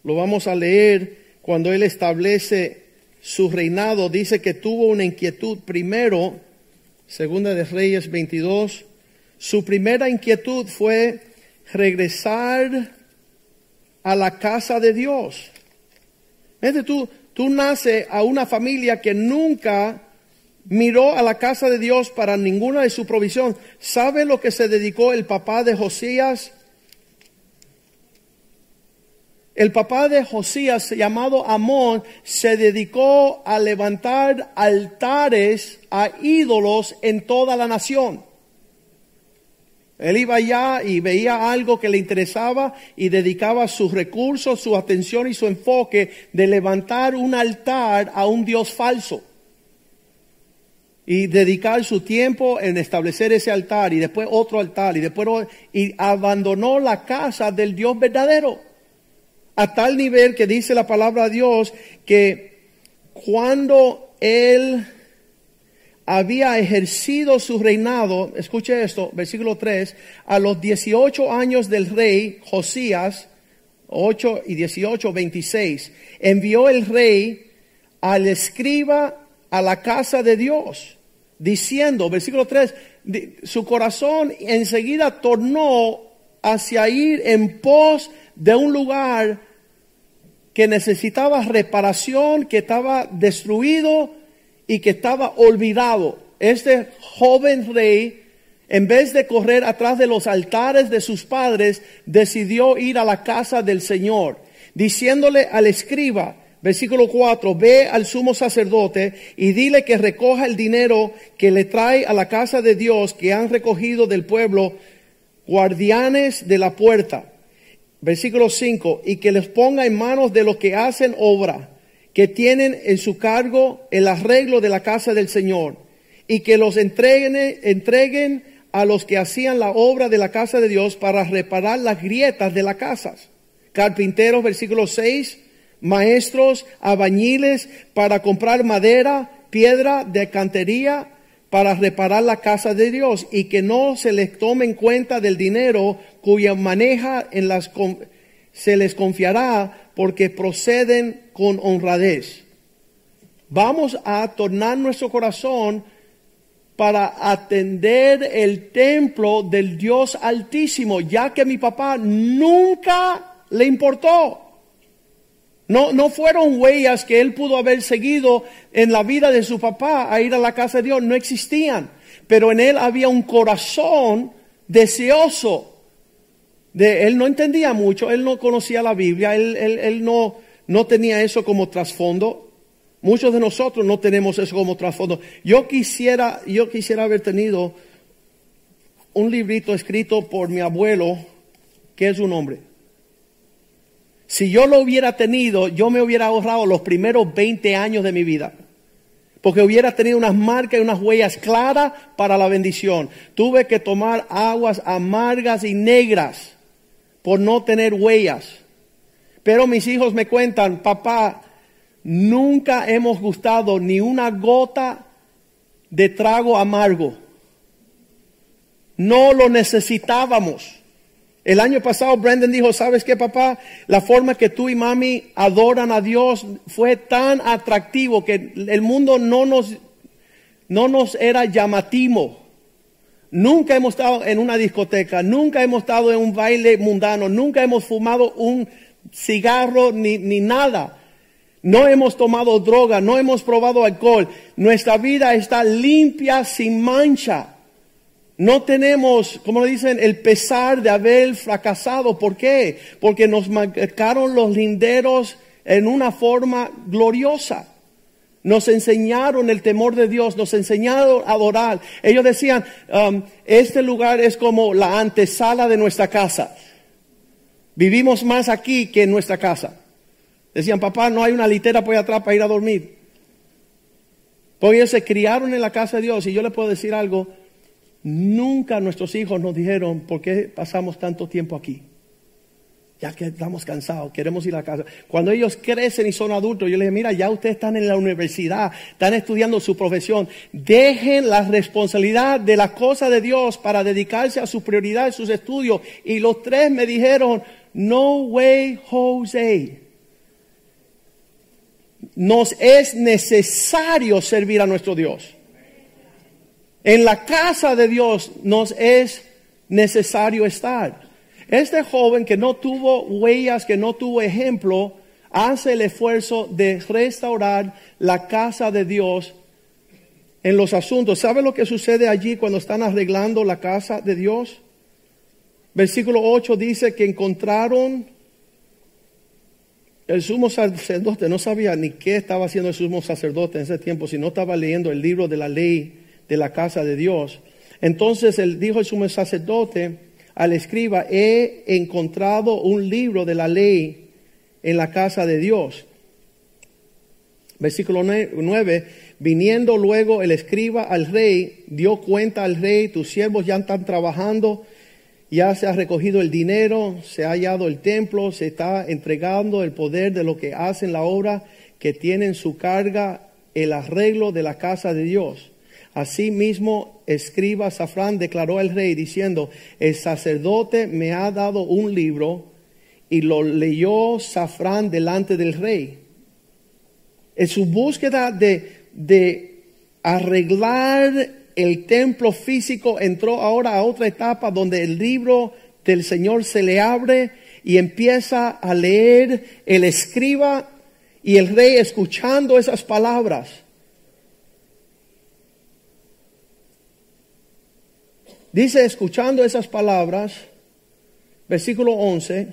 Lo vamos a leer cuando él establece su reinado. Dice que tuvo una inquietud primero Segunda de Reyes 22. Su primera inquietud fue regresar a la casa de Dios. Vete, tú, tú naces a una familia que nunca miró a la casa de Dios para ninguna de su provisión. ¿Sabe lo que se dedicó el papá de Josías? El papá de Josías, llamado Amón, se dedicó a levantar altares a ídolos en toda la nación. Él iba allá y veía algo que le interesaba y dedicaba sus recursos, su atención y su enfoque de levantar un altar a un Dios falso. Y dedicar su tiempo en establecer ese altar y después otro altar y después y abandonó la casa del Dios verdadero. A tal nivel que dice la palabra de Dios que cuando él había ejercido su reinado, escuche esto, versículo 3, a los 18 años del rey Josías, 8 y 18, 26, envió el rey al escriba a la casa de Dios, diciendo, versículo 3, su corazón enseguida tornó hacia ir en pos de un lugar que necesitaba reparación, que estaba destruido, y que estaba olvidado. Este joven rey, en vez de correr atrás de los altares de sus padres, decidió ir a la casa del Señor, diciéndole al escriba, versículo 4, ve al sumo sacerdote y dile que recoja el dinero que le trae a la casa de Dios que han recogido del pueblo guardianes de la puerta. Versículo 5, y que les ponga en manos de los que hacen obra que tienen en su cargo el arreglo de la casa del Señor y que los entreguen, entreguen a los que hacían la obra de la casa de Dios para reparar las grietas de las casas. Carpinteros, versículo 6, maestros, abañiles para comprar madera, piedra de cantería para reparar la casa de Dios y que no se les tome en cuenta del dinero cuya maneja en las se les confiará porque proceden con honradez. Vamos a tornar nuestro corazón para atender el templo del Dios Altísimo, ya que mi papá nunca le importó. No, no fueron huellas que él pudo haber seguido en la vida de su papá a ir a la casa de Dios, no existían. Pero en él había un corazón deseoso él no entendía mucho, él no conocía la Biblia, él, él, no, no tenía eso como trasfondo. Muchos de nosotros no tenemos eso como trasfondo. Yo quisiera, yo quisiera haber tenido un librito escrito por mi abuelo, que es un hombre. Si yo lo hubiera tenido, yo me hubiera ahorrado los primeros 20 años de mi vida. Porque hubiera tenido unas marcas y unas huellas claras para la bendición. Tuve que tomar aguas amargas y negras por no tener huellas. Pero mis hijos me cuentan, papá, nunca hemos gustado ni una gota de trago amargo. No lo necesitábamos. El año pasado Brandon dijo, ¿sabes qué, papá? La forma que tú y mami adoran a Dios fue tan atractivo que el mundo no nos, no nos era llamativo. Nunca hemos estado en una discoteca, nunca hemos estado en un baile mundano, nunca hemos fumado un cigarro ni, ni nada. No hemos tomado droga, no hemos probado alcohol. Nuestra vida está limpia, sin mancha. No tenemos, como dicen, el pesar de haber fracasado. ¿Por qué? Porque nos marcaron los linderos en una forma gloriosa. Nos enseñaron el temor de Dios, nos enseñaron a adorar. Ellos decían, um, este lugar es como la antesala de nuestra casa. Vivimos más aquí que en nuestra casa. Decían, papá, no hay una litera por atrás para ir a dormir. Porque ellos se criaron en la casa de Dios. Y yo les puedo decir algo, nunca nuestros hijos nos dijeron, ¿por qué pasamos tanto tiempo aquí? Ya que estamos cansados, queremos ir a casa. Cuando ellos crecen y son adultos, yo les digo, mira, ya ustedes están en la universidad, están estudiando su profesión, dejen la responsabilidad de las cosas de Dios para dedicarse a sus prioridades, sus estudios. Y los tres me dijeron, no way, Jose. Nos es necesario servir a nuestro Dios. En la casa de Dios nos es necesario estar. Este joven que no tuvo huellas, que no tuvo ejemplo, hace el esfuerzo de restaurar la casa de Dios en los asuntos. ¿Sabe lo que sucede allí cuando están arreglando la casa de Dios? Versículo 8 dice que encontraron el sumo sacerdote, no sabía ni qué estaba haciendo el sumo sacerdote en ese tiempo, si no estaba leyendo el libro de la ley de la casa de Dios. Entonces él dijo el sumo sacerdote al escriba, he encontrado un libro de la ley en la casa de Dios. Versículo 9, viniendo luego el escriba al rey, dio cuenta al rey, tus siervos ya están trabajando, ya se ha recogido el dinero, se ha hallado el templo, se está entregando el poder de lo que hacen la obra, que tienen su carga el arreglo de la casa de Dios. Asimismo, escriba Safrán declaró al rey diciendo, el sacerdote me ha dado un libro y lo leyó Safrán delante del rey. En su búsqueda de, de arreglar el templo físico, entró ahora a otra etapa donde el libro del Señor se le abre y empieza a leer el escriba y el rey escuchando esas palabras Dice, escuchando esas palabras, versículo 11,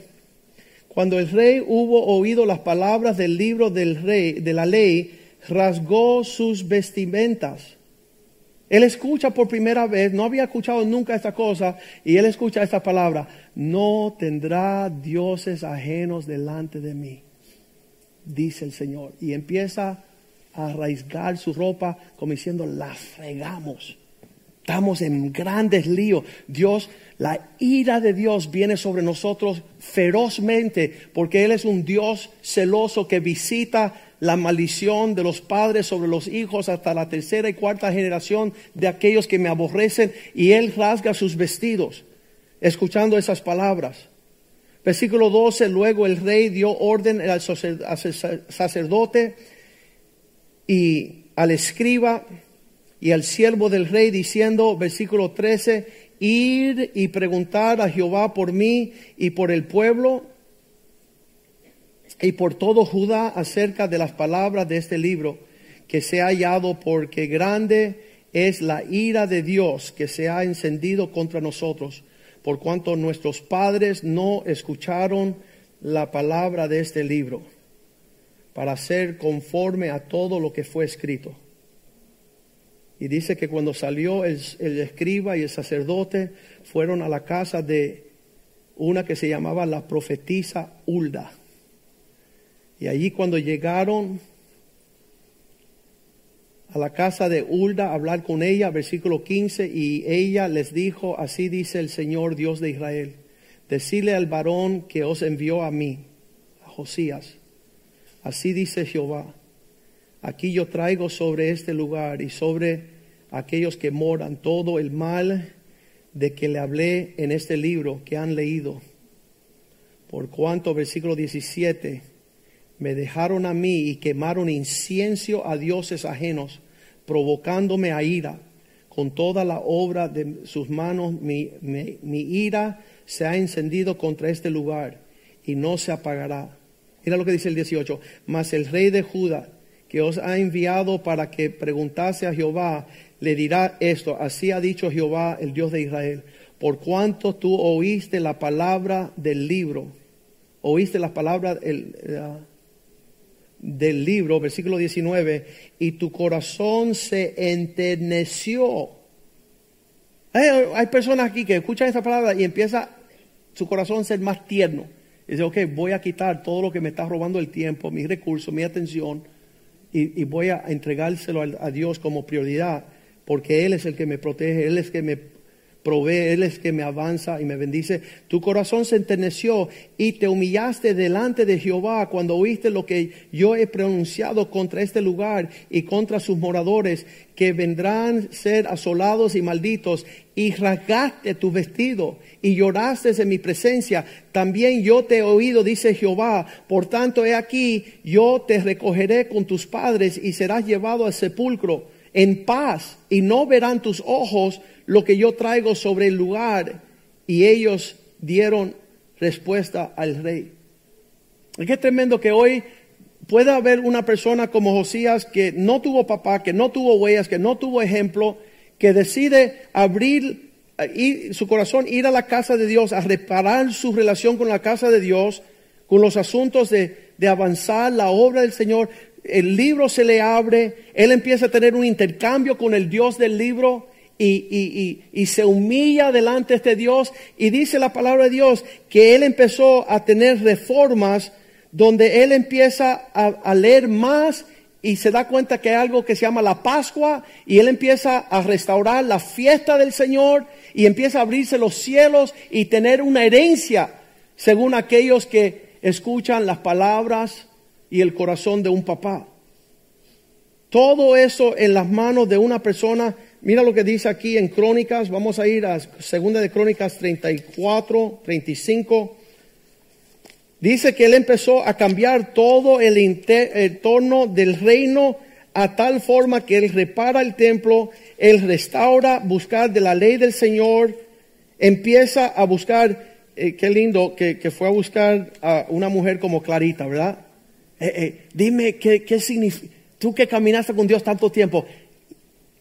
cuando el rey hubo oído las palabras del libro del rey, de la ley, rasgó sus vestimentas. Él escucha por primera vez, no había escuchado nunca esta cosa, y él escucha esta palabra, no tendrá dioses ajenos delante de mí, dice el Señor. Y empieza a rasgar su ropa como diciendo, la fregamos. Estamos en grandes líos. Dios, la ira de Dios viene sobre nosotros ferozmente porque Él es un Dios celoso que visita la maldición de los padres sobre los hijos hasta la tercera y cuarta generación de aquellos que me aborrecen y Él rasga sus vestidos escuchando esas palabras. Versículo 12, luego el rey dio orden al sacerdote y al escriba y al siervo del rey diciendo, versículo 13, ir y preguntar a Jehová por mí y por el pueblo y por todo Judá acerca de las palabras de este libro que se ha hallado, porque grande es la ira de Dios que se ha encendido contra nosotros, por cuanto nuestros padres no escucharon la palabra de este libro, para ser conforme a todo lo que fue escrito. Y dice que cuando salió el, escriba y el sacerdote fueron a la casa de una que se llamaba la profetisa Hulda. Y allí cuando llegaron a la casa de Hulda a hablar con ella, versículo 15, y ella les dijo, así dice el Señor Dios de Israel, decirle al varón que os envió a mí, a Josías, así dice Jehová, aquí yo traigo sobre este lugar y sobre aquellos que moran todo el mal de que le hablé en este libro que han leído. Por cuanto, versículo 17, me dejaron a mí y quemaron incienso a dioses ajenos, provocándome a ira. Con toda la obra de sus manos, mi, mi ira se ha encendido contra este lugar y no se apagará. Mira lo que dice el 18. Mas el rey de Judá, que os ha enviado para que preguntase a Jehová, le dirá esto, así ha dicho Jehová, el Dios de Israel, por cuanto tú oíste la palabra del libro, oíste la palabra del libro, versículo 19, y tu corazón se enterneció. Hay, personas aquí que escuchan esta palabra y empieza su corazón a ser más tierno. Y dice, ok, voy a quitar todo lo que me está robando el tiempo, mis recursos, mi atención, y, voy a entregárselo a Dios como prioridad porque Él es el que me protege, Él es el que me provee, Él es el que me avanza y me bendice. Tu corazón se enterneció y te humillaste delante de Jehová cuando oíste lo que yo he pronunciado contra este lugar y contra sus moradores, que vendrán a ser asolados y malditos, y rasgaste tu vestido y lloraste en mi presencia. También yo te he oído, dice Jehová. Por tanto, he aquí, yo te recogeré con tus padres y serás llevado al sepulcro en paz y no verán tus ojos lo que yo traigo sobre el lugar. Y ellos dieron respuesta al rey. Que es tremendo que hoy pueda haber una persona como Josías que no tuvo papá, que no tuvo huellas, que no tuvo ejemplo, que decide abrir y su corazón, ir a la casa de Dios, a reparar su relación con la casa de Dios, con los asuntos de avanzar la obra del Señor. El libro se le abre, él empieza a tener un intercambio con el Dios del libro y, y, se humilla delante de este Dios y dice la palabra de Dios que él empezó a tener reformas donde él empieza a, a leer más y se da cuenta que hay algo que se llama la Pascua y él empieza a restaurar la fiesta del Señor y empieza a abrirse los cielos y tener una herencia según aquellos que escuchan las palabras y el corazón de un papá. Todo eso en las manos de una persona. Mira lo que dice aquí en Crónicas. Vamos a ir a segunda de Crónicas 34, 35. Dice que él empezó a cambiar todo el entorno del reino a tal forma que él repara el templo, él restaura, buscar de la ley del Señor, empieza a buscar, eh, qué lindo que, fue a buscar a una mujer como Clarita, ¿verdad? Eh, eh, dime qué, qué significa, tú que caminaste con Dios tanto tiempo,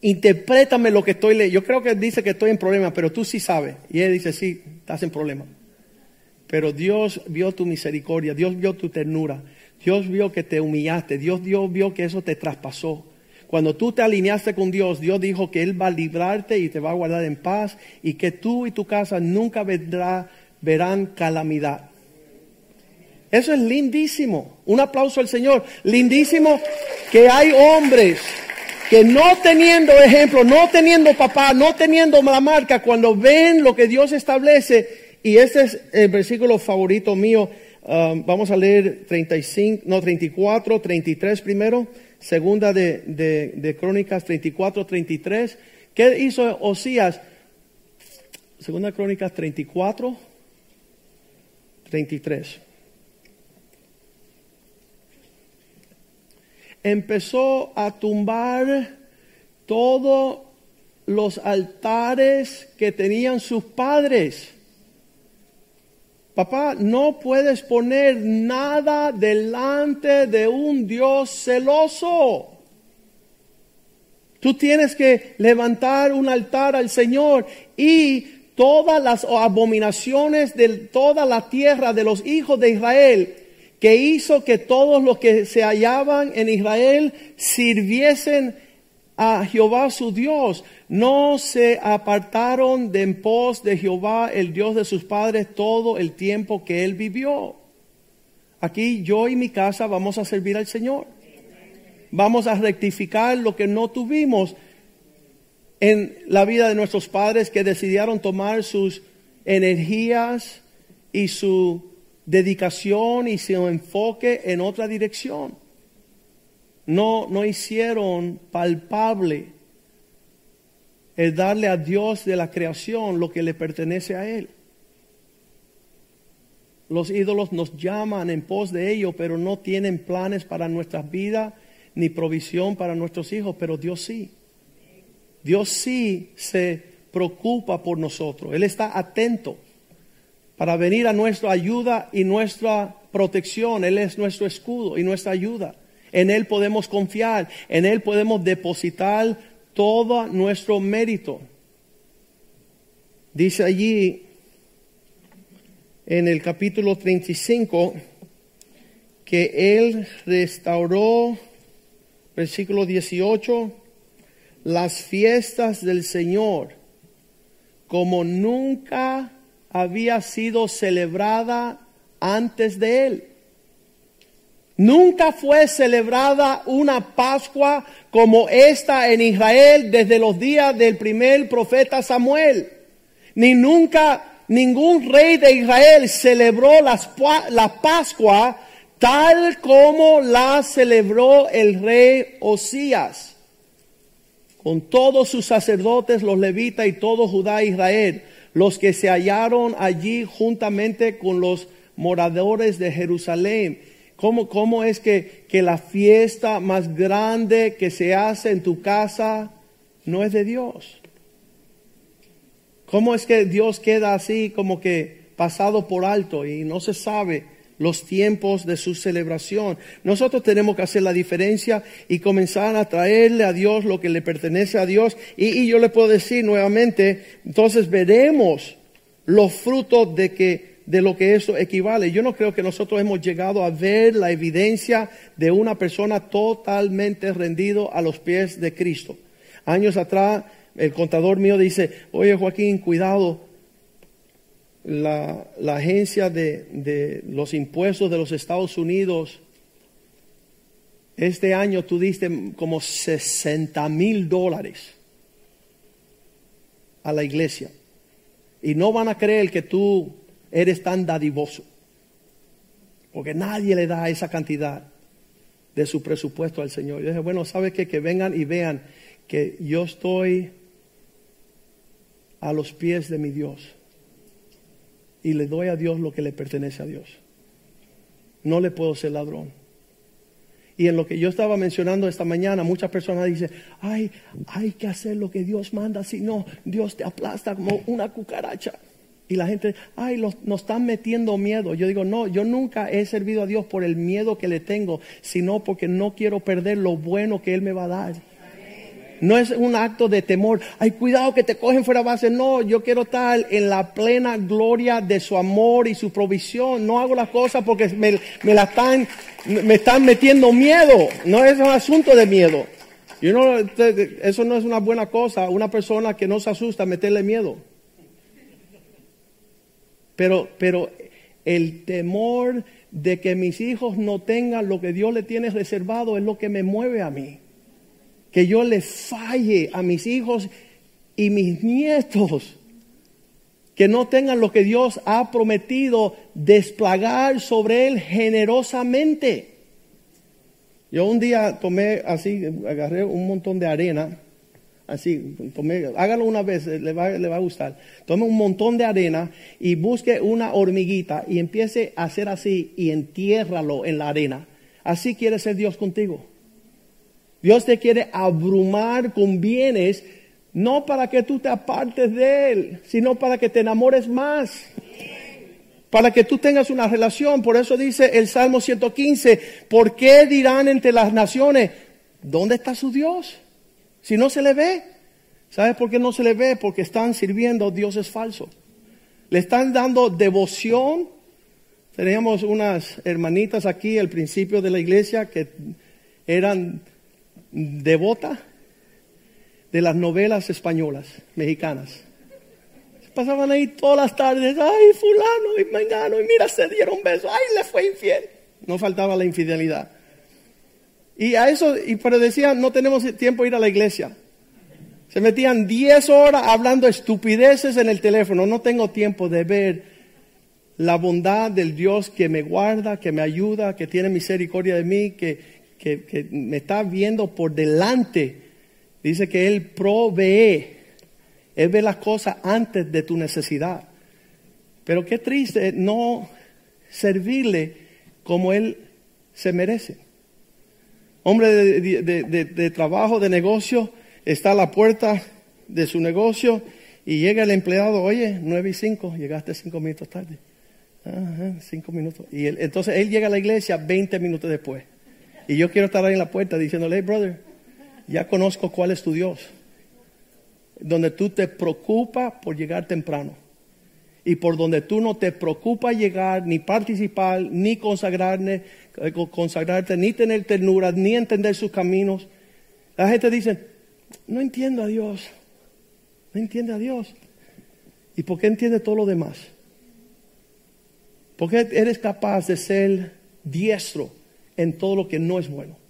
interprétame lo que estoy leyendo. Yo creo que dice que estoy en problema, pero tú sí sabes. Y él dice, sí, estás en problema. Pero Dios vio tu misericordia, Dios vio tu ternura. Dios vio que te humillaste, Dios, Dios vio que eso te traspasó. Cuando tú te alineaste con Dios, Dios dijo que Él va a librarte y te va a guardar en paz y que tú y tu casa nunca verán calamidad. Eso es lindísimo. Un aplauso al Señor. Lindísimo que hay hombres que no teniendo ejemplo, no teniendo papá, no teniendo la marca, cuando ven lo que Dios establece, y este es el versículo favorito mío, Um, vamos a leer 35, no, 34, 33 primero. Segunda de, de, Crónicas 34, 33. ¿Qué hizo Osías? Segunda Crónicas 34, 33. Empezó a tumbar todos los altares que tenían sus padres Papá, no puedes poner nada delante de un Dios celoso. Tú tienes que levantar un altar al Señor y todas las abominaciones de toda la tierra de los hijos de Israel que hizo que todos los que se hallaban en Israel sirviesen a Jehová su Dios no se apartaron de en pos de Jehová, el Dios de sus padres, todo el tiempo que él vivió. Aquí yo y mi casa vamos a servir al Señor. Vamos a rectificar lo que no tuvimos en la vida de nuestros padres que decidieron tomar sus energías y su dedicación y su enfoque en otra dirección. No, no hicieron palpable es darle a Dios de la creación lo que le pertenece a Él. Los ídolos nos llaman en pos de ello, pero no tienen planes para nuestras vidas ni provisión para nuestros hijos, pero Dios sí. Dios sí se preocupa por nosotros. Él está atento para venir a nuestra ayuda y nuestra protección. Él es nuestro escudo y nuestra ayuda. En Él podemos confiar, en Él podemos depositar todo nuestro mérito. Dice allí en el capítulo 35 que Él restauró, versículo 18, las fiestas del Señor como nunca había sido celebrada antes de Él. Nunca fue celebrada una Pascua como esta en Israel desde los días del primer profeta Samuel. Ni nunca ningún rey de Israel celebró la Pascua tal como la celebró el rey Osías. Con todos sus sacerdotes, los levitas y todo Judá e Israel, los que se hallaron allí juntamente con los moradores de Jerusalén ¿Cómo, es que, que la fiesta más grande que se hace en tu casa no es de Dios? ¿Cómo es que Dios queda así como que pasado por alto y no se sabe los tiempos de su celebración. Nosotros tenemos que hacer la diferencia y comenzar a traerle a Dios lo que le pertenece a Dios. Y, yo le puedo decir nuevamente, entonces veremos los frutos de que de lo que eso equivale. Yo no creo que nosotros hemos llegado a ver la evidencia de una persona totalmente rendido a los pies de Cristo. Años atrás, el contador mío dice, oye Joaquín, cuidado, la, agencia de, de los impuestos de los Estados Unidos, este año tú diste como 60 mil dólares a la iglesia. Y no van a creer que tú eres tan dadivoso. Porque nadie le da esa cantidad de su presupuesto al Señor. Yo dije, bueno, ¿sabe qué? Que vengan y vean que yo estoy a los pies de mi Dios. Y le doy a Dios lo que le pertenece a Dios. No le puedo ser ladrón. Y en lo que yo estaba mencionando esta mañana, muchas personas dicen, ay, hay que hacer lo que Dios manda, si no, Dios te aplasta como una cucaracha. Y la gente, ay, nos están metiendo miedo. Yo digo, no, yo nunca he servido a Dios por el miedo que le tengo, sino porque no quiero perder lo bueno que Él me va a dar. No es un acto de temor. Ay, cuidado que te cogen fuera base. No, yo quiero estar en la plena gloria de su amor y su provisión. No hago las cosas porque me, me están, me están metiendo miedo. No es un asunto de miedo. Eso no es una buena cosa. Una persona que no se asusta meterle miedo. Pero, pero el temor de que mis hijos no tengan lo que Dios le tiene reservado es lo que me mueve a mí que yo le falle a mis hijos y mis nietos, que no tengan lo que Dios ha prometido desplagar sobre él generosamente. Yo un día tomé así, agarré un montón de arena, así, tomé, hágalo una vez, le va, le va a gustar. Tome un montón de arena y busque una hormiguita y empiece a hacer así y entiérralo en la arena. Así quiere ser Dios contigo. Dios te quiere abrumar con bienes, no para que tú te apartes de Él, sino para que te enamores más. Para que tú tengas una relación. Por eso dice el Salmo 115, ¿por qué dirán entre las naciones, ¿dónde está su Dios? Si no se le ve. ¿Sabes por qué no se le ve? Porque están sirviendo dioses falsos. Le están dando devoción. Teníamos unas hermanitas aquí al principio de la iglesia que eran devota de las novelas españolas, mexicanas. Pasaban ahí todas las tardes, ay, fulano y mengano, y mira, se dieron besos, ay, le fue infiel. No faltaba la infidelidad. Y a eso, y pero decían, no tenemos tiempo de ir a la iglesia. Se metían 10 horas hablando estupideces en el teléfono. No tengo tiempo de ver la bondad del Dios que me guarda, que me ayuda, que tiene misericordia de mí, que, que, me está viendo por delante. Dice que Él provee. Él ve las cosas antes de tu necesidad. Pero qué triste no servirle como Él se merece. Hombre de, trabajo, de negocio, está a la puerta de su negocio y llega el empleado, oye, nueve y cinco, llegaste cinco minutos tarde. cinco minutos. Y entonces él llega a la iglesia veinte minutos después. Y yo quiero estar ahí en la puerta diciéndole, hey brother, ya conozco cuál es tu Dios. Donde tú te preocupas por llegar temprano. Y por donde tú no te preocupas llegar, ni participar, ni consagrarte, eh, consagrarte, ni tener ternura, ni entender sus caminos. La gente dice, no entiendo a Dios. No entiende a Dios. ¿Y por qué entiende todo lo demás? ¿Por qué eres capaz de ser diestro en todo lo que no es bueno.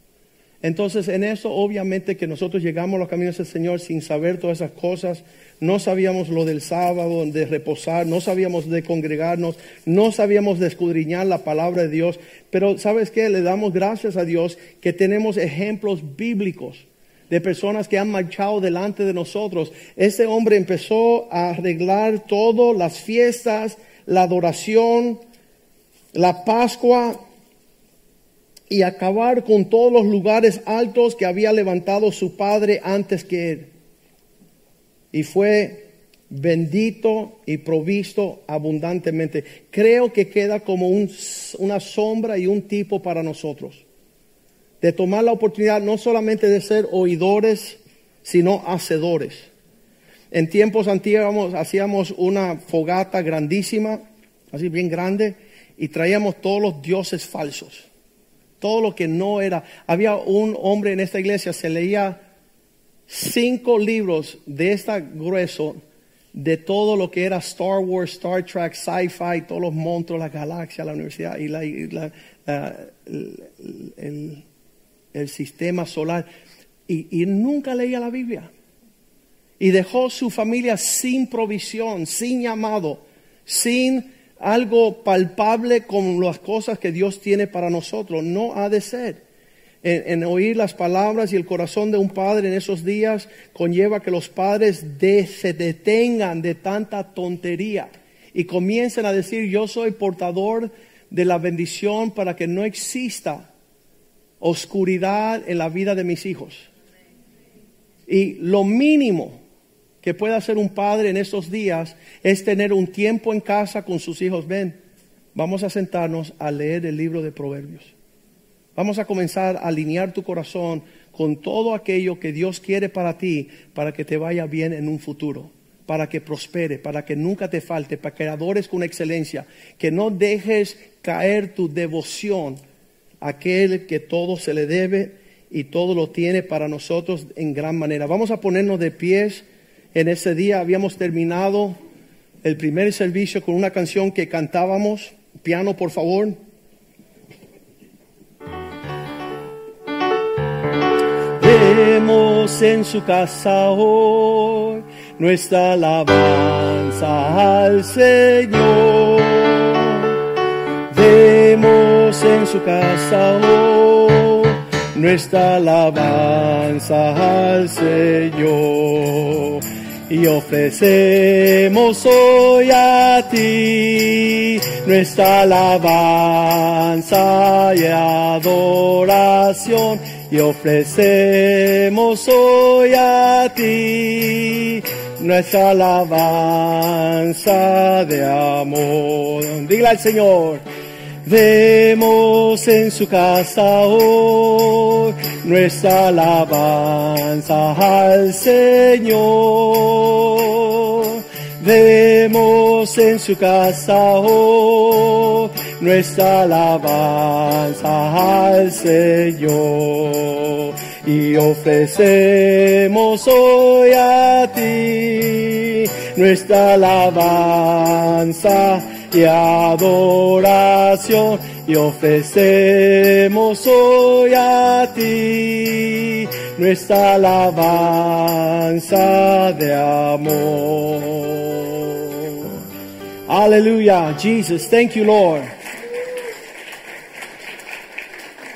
Entonces, en eso, obviamente que nosotros llegamos a los caminos del Señor sin saber todas esas cosas. No sabíamos lo del sábado, de reposar, no sabíamos de congregarnos, no sabíamos de escudriñar la palabra de Dios. Pero, ¿sabes qué? Le damos gracias a Dios que tenemos ejemplos bíblicos de personas que han marchado delante de nosotros. Este hombre empezó a arreglar todo, las fiestas, la adoración, la Pascua, y acabar con todos los lugares altos que había levantado su padre antes que él. Y fue bendito y provisto abundantemente. Creo que queda como un- una sombra y un tipo para nosotros. De tomar la oportunidad no solamente de ser oidores, sino hacedores. En tiempos antiguos hacíamos una fogata grandísima, así bien grande, y traíamos todos los dioses falsos. Todo lo que no era. Había un hombre en esta iglesia, se leía cinco libros de esta grueso de todo lo que era Star Wars, Star Trek, sci-fi, todos los monstruos, la galaxia, la universidad y, el sistema solar. Y, y nunca leía la Biblia. Y dejó su familia sin provisión, sin llamado, sin algo palpable con las cosas que Dios tiene para nosotros. No ha de ser. En, oír las palabras y el corazón de un padre en esos días conlleva que los padres de- se detengan de tanta tontería y comiencen a decir yo soy portador de la bendición para que no exista oscuridad en la vida de mis hijos. Y lo mínimo que puede hacer un padre en estos días es tener un tiempo en casa con sus hijos. Ven, vamos a sentarnos a leer el libro de Proverbios. Vamos a comenzar a alinear tu corazón con todo aquello que Dios quiere para ti, para que te vaya bien en un futuro, para que prospere, para que nunca te falte, para que adores con excelencia, que no dejes caer tu devoción a aquel que todo se le debe y todo lo tiene para nosotros en gran manera. Vamos a ponernos de pies. En ese día habíamos terminado el primer servicio con una canción que cantábamos. Piano, por favor. Demos en su casa hoy nuestra alabanza al Señor. Demos en su casa hoy nuestra alabanza al Señor. Y ofrecemos hoy a ti nuestra alabanza y adoración. Y ofrecemos hoy a ti nuestra alabanza de amor. Dígale al Señor. Demos en su casa hoy nuestra alabanza al Señor. Demos en su casa hoy nuestra alabanza al Señor. Y ofrecemos hoy a ti nuestra alabanza y adoración y ofrecemos hoy a ti nuestra alabanza de amor. Aleluya, Jesus, thank you Lord.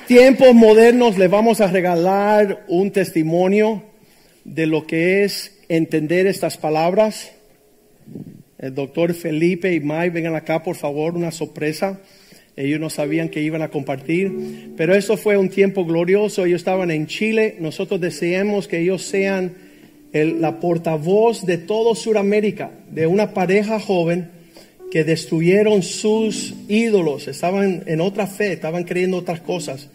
Tiempos modernos le vamos a regalar un testimonio de lo que es entender estas palabras. El doctor Felipe y Mike, vengan acá, por favor, una sorpresa. Ellos no sabían que iban a compartir, pero eso fue un tiempo glorioso. Ellos estaban en Chile. Nosotros deseamos que ellos sean la portavoz de todo Sudamérica, de una pareja joven que destruyeron sus ídolos. Estaban en otra fe, estaban creyendo otras cosas.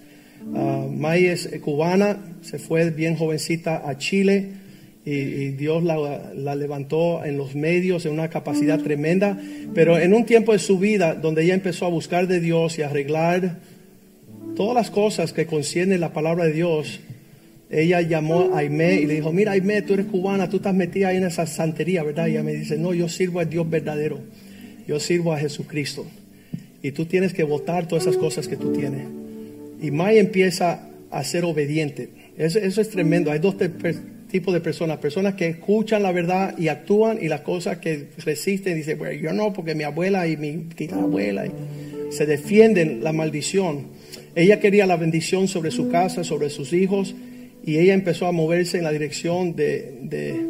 Ah, May es cubana, se fue bien jovencita a Chile y, Dios la, levantó en los medios en una capacidad tremenda, pero en un tiempo de su vida donde ella empezó a buscar de Dios y a arreglar todas las cosas que conciernen la palabra de Dios, ella llamó a Aimé y le dijo, mira Aimé, tú eres cubana, tú estás metida ahí en esa santería, ¿verdad? Y ella me dice, no, yo sirvo al Dios verdadero, yo sirvo a Jesucristo. Y tú tienes que votar todas esas cosas que tú tienes. Y May empieza a ser obediente. Eso, eso es tremendo. Hay dos tipos de personas. Personas que escuchan la verdad y actúan y las cosas que resisten. Dicen, bueno, yo no, porque mi abuela y mi abuela y se defienden la maldición. Ella quería la bendición sobre su casa, sobre sus hijos. Y ella empezó a moverse en la dirección de, de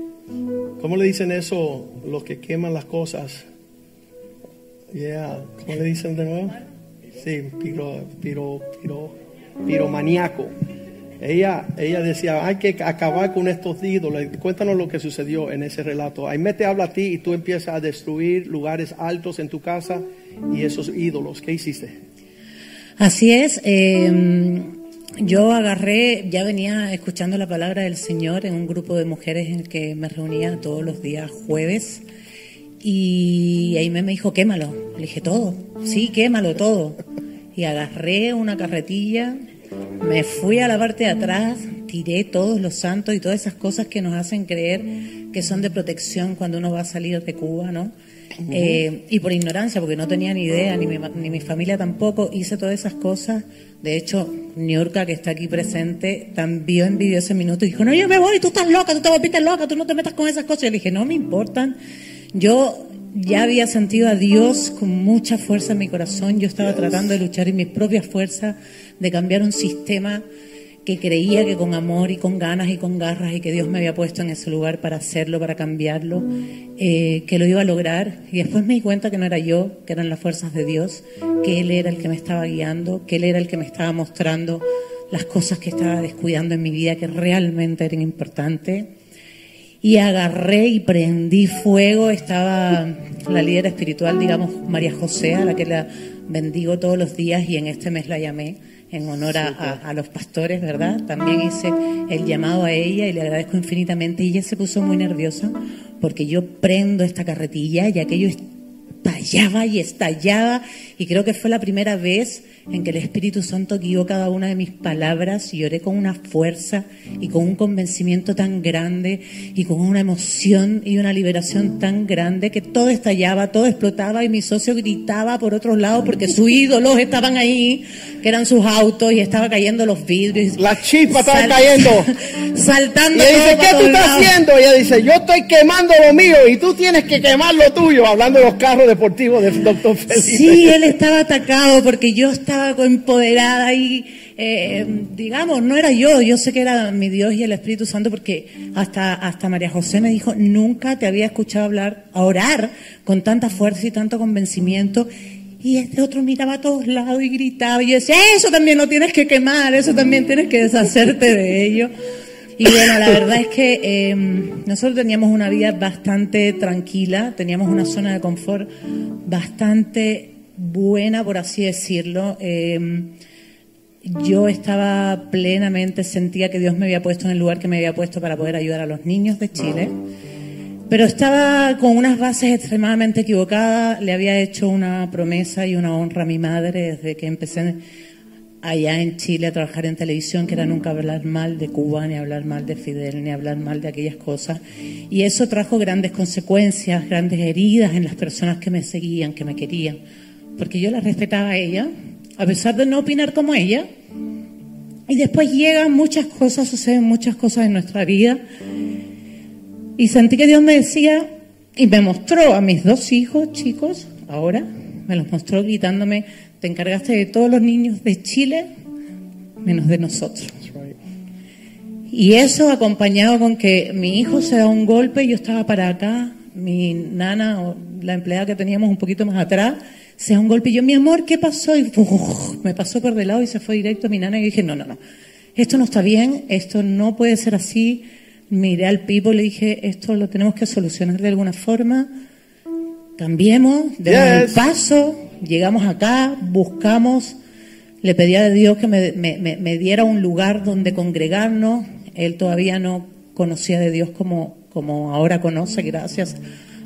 ¿cómo le dicen eso? Los que queman las cosas. Yeah. ¿Cómo le dicen de nuevo? Sí, piro, piro, piro, piromaníaco. Ella, ella decía, hay que acabar con estos ídolos. Cuéntanos lo que sucedió en ese relato. Aime te habla a ti y tú empiezas a destruir lugares altos en tu casa y esos ídolos. ¿Qué hiciste? Así es. eh, yo agarré, ya venía escuchando la palabra del Señor en un grupo de mujeres en el que me reunía todos los días jueves. Y ahí me dijo, quémalo. Le dije, todo. Sí, quémalo todo. Y agarré una carretilla, me fui a la parte de atrás, tiré todos los santos y todas esas cosas que nos hacen creer que son de protección cuando uno va a salir de Cuba, ¿no? Eh, y por ignorancia, porque no tenía ni idea, ni mi, ma- ni mi familia tampoco, hice todas esas cosas. De hecho, Niurka, que está aquí presente, también vivió ese minuto y dijo, no, yo me voy, tú estás loca, tú te volviste loca, tú no te metas con esas cosas. Y yo le dije, no me importan. Yo ya había sentido a Dios con mucha fuerza en mi corazón. Yo estaba tratando de luchar en mis propias fuerzas, de cambiar un sistema que creía que con amor y con ganas y con garras y que Dios me había puesto en ese lugar para hacerlo, para cambiarlo, eh, que lo iba a lograr. Y después me di cuenta que no era yo, que eran las fuerzas de Dios, que Él era el que me estaba guiando, que Él era el que me estaba mostrando las cosas que estaba descuidando en mi vida que realmente eran importantes y agarré y prendí fuego. Estaba la líder espiritual, digamos, María José, a la que la bendigo todos los días y en este mes la llamé en honor a, a- a los pastores, ¿verdad? También hice el llamado a ella y le agradezco infinitamente. Y ella se puso muy nerviosa porque yo prendo esta carretilla y aquello estallaba y estallaba y creo que fue la primera vez en que el Espíritu Santo guió cada una de mis palabras y oré con una fuerza y con un convencimiento tan grande y con una emoción y una liberación tan grande que todo estallaba, todo explotaba y mi socio gritaba por otros lados porque sus ídolos estaban ahí, que eran sus autos y estaba cayendo los vidrios. La chispa estaba cayendo. Saltando. Y ella dice, ¿qué tú estás lados. haciendo? Y ella dice, yo estoy quemando lo mío y tú tienes que quemar lo tuyo. Hablando de los carros deportivos del doctor Felipe. Sí, él estaba atacado porque yo estaba empoderada y, eh, digamos, no era yo, yo sé que era mi Dios y el Espíritu Santo porque hasta, hasta María José me dijo, nunca te había escuchado hablar, orar con tanta fuerza y tanto convencimiento. Y este otro miraba a todos lados y gritaba. Y decía, eso también lo tienes que quemar, eso también tienes que deshacerte de ello. Y bueno, la verdad es que eh, nosotros teníamos una vida bastante tranquila, teníamos una zona de confort bastante buena, por así decirlo. Eh, yo estaba plenamente, sentía que Dios me había puesto en el lugar que me había puesto para poder ayudar a los niños de Chile. Pero estaba con unas bases extremadamente equivocadas. Le había hecho una promesa y una honra a mi madre desde que empecé allá en Chile a trabajar en televisión, que era nunca hablar mal de Cuba, ni hablar mal de Fidel, ni hablar mal de aquellas cosas. Y eso trajo grandes consecuencias, grandes heridas en las personas que me seguían, que me querían. Porque yo la respetaba a ella, a pesar de no opinar como ella. Y después llegan muchas cosas, suceden muchas cosas en nuestra vida. Y sentí que Dios me decía, y me mostró a mis dos hijos chicos, ahora, me los mostró gritándome, te encargaste de todos los niños de Chile, menos de nosotros. Y eso acompañado con que mi hijo se da un golpe, yo estaba para acá, mi nana o la empleada que teníamos un poquito más atrás, se da un golpe y yo, mi amor, ¿qué pasó? Y ¡uf! me pasó por de lado y se fue directo a mi nana y yo dije, no, no, no, esto no está bien, esto no puede ser así. Miré al Pipo y le dije, esto lo tenemos que solucionar de alguna forma. Cambiemos, demos el paso, llegamos acá, buscamos, le pedí a Dios que me, me- me- me diera un lugar donde congregarnos. Él todavía no conocía de Dios como, como ahora conoce, gracias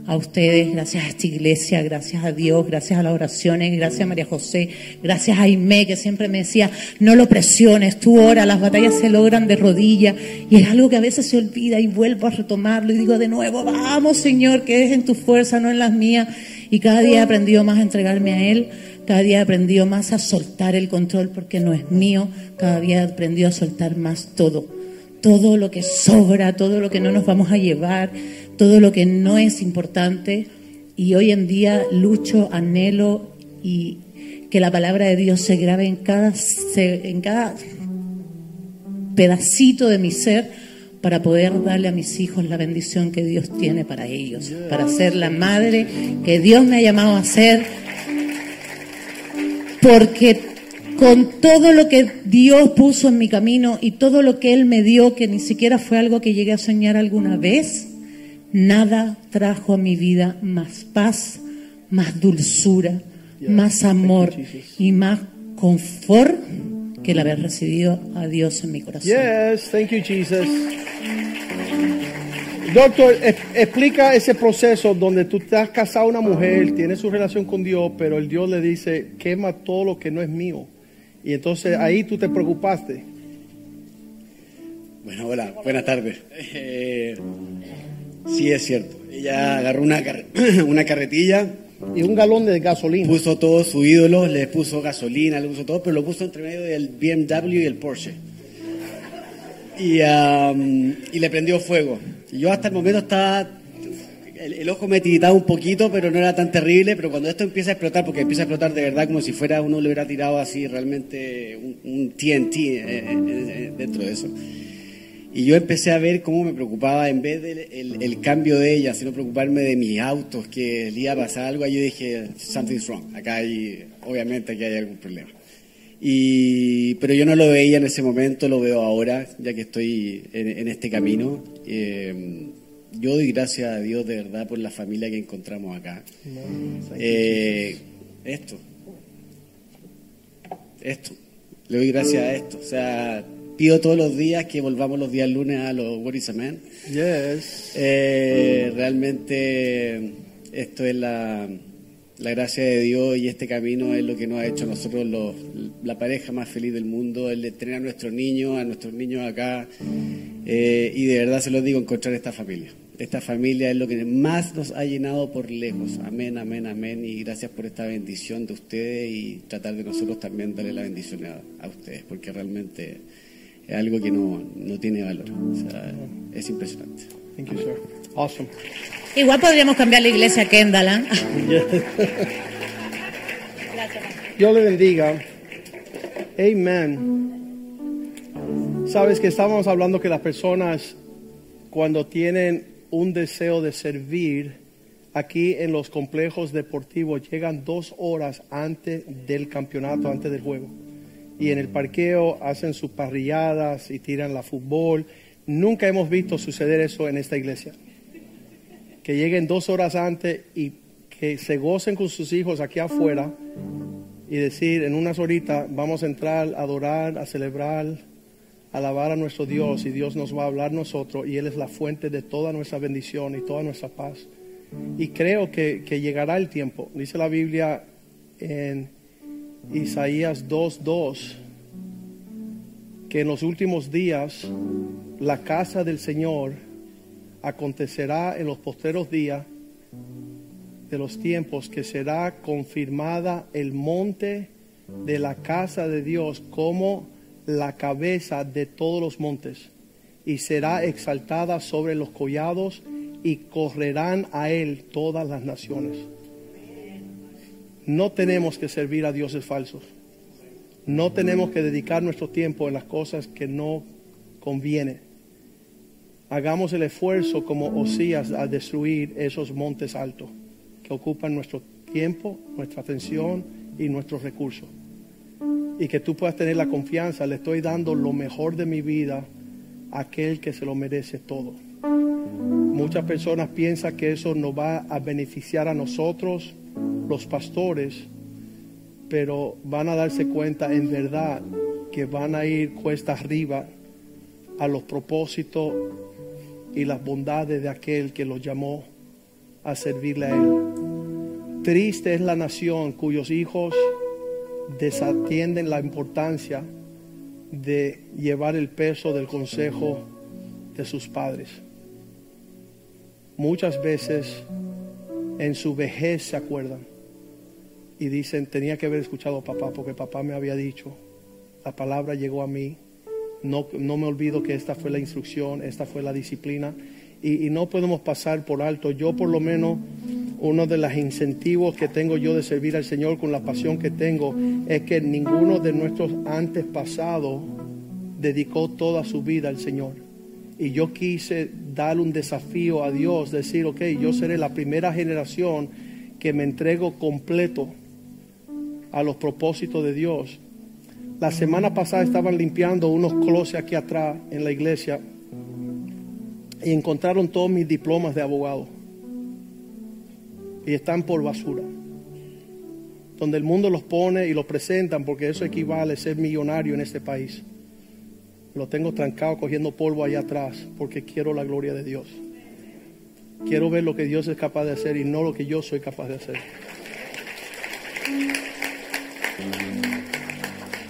a ustedes, gracias a esta iglesia, gracias a Dios, gracias a las oraciones, gracias a María José, gracias a Aimé, que siempre me decía, no lo presiones, tú ora, las batallas se logran de rodillas, y es algo que a veces se olvida y vuelvo a retomarlo y digo de nuevo, vamos Señor, que es en tu fuerza, no en las mías, y cada día he aprendido más a entregarme a Él, cada día he aprendido más a soltar el control porque no es mío, cada día he aprendido a soltar más todo todo lo que sobra, todo lo que no nos vamos a llevar, todo lo que no es importante. Y hoy en día lucho, anhelo y que la palabra de Dios se grabe en cada, en cada pedacito de mi ser para poder darle a mis hijos la bendición que Dios tiene para ellos, para ser la madre que Dios me ha llamado a ser, porque con todo lo que Dios puso en mi camino y todo lo que Él me dio, que ni siquiera fue algo que llegué a soñar alguna vez, nada trajo a mi vida más paz, más dulzura, más amor y más confort que el haber recibido a Dios en mi corazón. Yes, thank you, Jesus. Doctor, explica ese proceso donde tú estás casado a una mujer, tienes su relación con Dios, pero el Dios le dice, quema todo lo que no es mío. Y entonces ahí tú te preocupaste. Bueno, hola, buenas tardes. Eh, sí, es cierto. Ella agarró una, car- una carretilla, Y un galón de gasolina. puso todo su ídolo, le puso gasolina, le puso todo, pero lo puso entre medio del BMW y el Porsche. Y, am, y le prendió fuego. Y yo hasta el momento estaba... El, el ojo me tiritaba un poquito, pero no era tan terrible. Pero cuando esto empieza a explotar, porque empieza a explotar de verdad como si fuera uno le hubiera tirado así realmente un, un TNT eh, eh, eh, dentro de eso. Y yo empecé a ver cómo me preocupaba, en vez del el, el cambio de ella, sino preocuparme de mis autos, que le iba a pasar algo, ahí yo dije, something's wrong, acá hay, obviamente aquí hay algún problema. Y, pero yo no lo veía en ese momento, lo veo ahora, ya que estoy en, en este camino. Eh, yo doy gracias a Dios de verdad por la familia que encontramos acá. Eh, esto, esto, le doy gracias a esto. O sea, pido todos los días que volvamos los días lunes a los What is a Man. Yes. Eh, realmente esto es la, la gracia de Dios y este camino es lo que nos ha hecho a nosotros los, la pareja más feliz del mundo, el de tener a nuestros niños, a nuestros niños acá eh, y de verdad se los digo, encontrar esta familia. Esta familia es lo que más nos ha llenado por lejos. Amén, amén, amén. Y gracias por esta bendición de ustedes y tratar de nosotros también darle la bendición a, a ustedes, porque realmente es algo que no, no tiene valor. O sea, es impresionante. Thank you, sir. Awesome. Igual podríamos cambiar la iglesia a Kendall, ¿ah? Dios le bendiga. Amen. Sabes que estábamos hablando que las personas cuando tienen un deseo de servir aquí en los complejos deportivos llegan dos horas antes del campeonato, antes del juego. Y en el parqueo hacen sus parrilladas y tiran la fútbol. Nunca hemos visto suceder eso en esta iglesia. Que lleguen dos horas antes y que se gocen con sus hijos aquí afuera y decir en unas horitas vamos a entrar a adorar, a celebrar, a alabar a nuestro Dios y Dios nos va a hablar nosotros y Él es la fuente de toda nuestra bendición y toda nuestra paz. Y creo que, que llegará el tiempo. Dice la Biblia en Isaías 2.2 que en los últimos días la casa del Señor acontecerá en los posteros días de los tiempos que será confirmada el monte de la casa de Dios como la cabeza de todos los montes y será exaltada sobre los collados y correrán a él todas las naciones. No tenemos que servir a dioses falsos. No tenemos que dedicar nuestro tiempo en las cosas que no conviene. Hagamos el esfuerzo como Osías a destruir esos montes altos que ocupan nuestro tiempo, nuestra atención y nuestros recursos. Y que tú puedas tener la confianza, le estoy dando lo mejor de mi vida a aquel que se lo merece todo. Muchas personas piensan que eso nos va a beneficiar a nosotros, los pastores, pero van a darse cuenta en verdad que van a ir cuesta arriba a los propósitos y las bondades de aquel que los llamó a servirle a Él. Triste es la nación cuyos hijos desatienden la importancia de llevar el peso del consejo de sus padres. Muchas veces en su vejez se acuerdan y dicen, tenía que haber escuchado a papá porque papá me había dicho, la palabra llegó a mí, no, no me olvido que esta fue la instrucción, esta fue la disciplina y, y no podemos pasar por alto. Yo por lo menos uno de los incentivos que tengo yo de servir al Señor con la pasión que tengo es que ninguno de nuestros antepasados dedicó toda su vida al Señor. Y yo quise dar un desafío a Dios, decir, ok, yo seré la primera generación que me entrego completo a los propósitos de Dios. La semana pasada estaban limpiando unos closets aquí atrás en la iglesia y encontraron todos mis diplomas de abogado. Y están por basura. Donde el mundo los pone y los presentan porque eso equivale a ser millonario en este país. Lo tengo trancado cogiendo polvo allá atrás porque quiero la gloria de Dios. Quiero ver lo que Dios es capaz de hacer y no lo que yo soy capaz de hacer.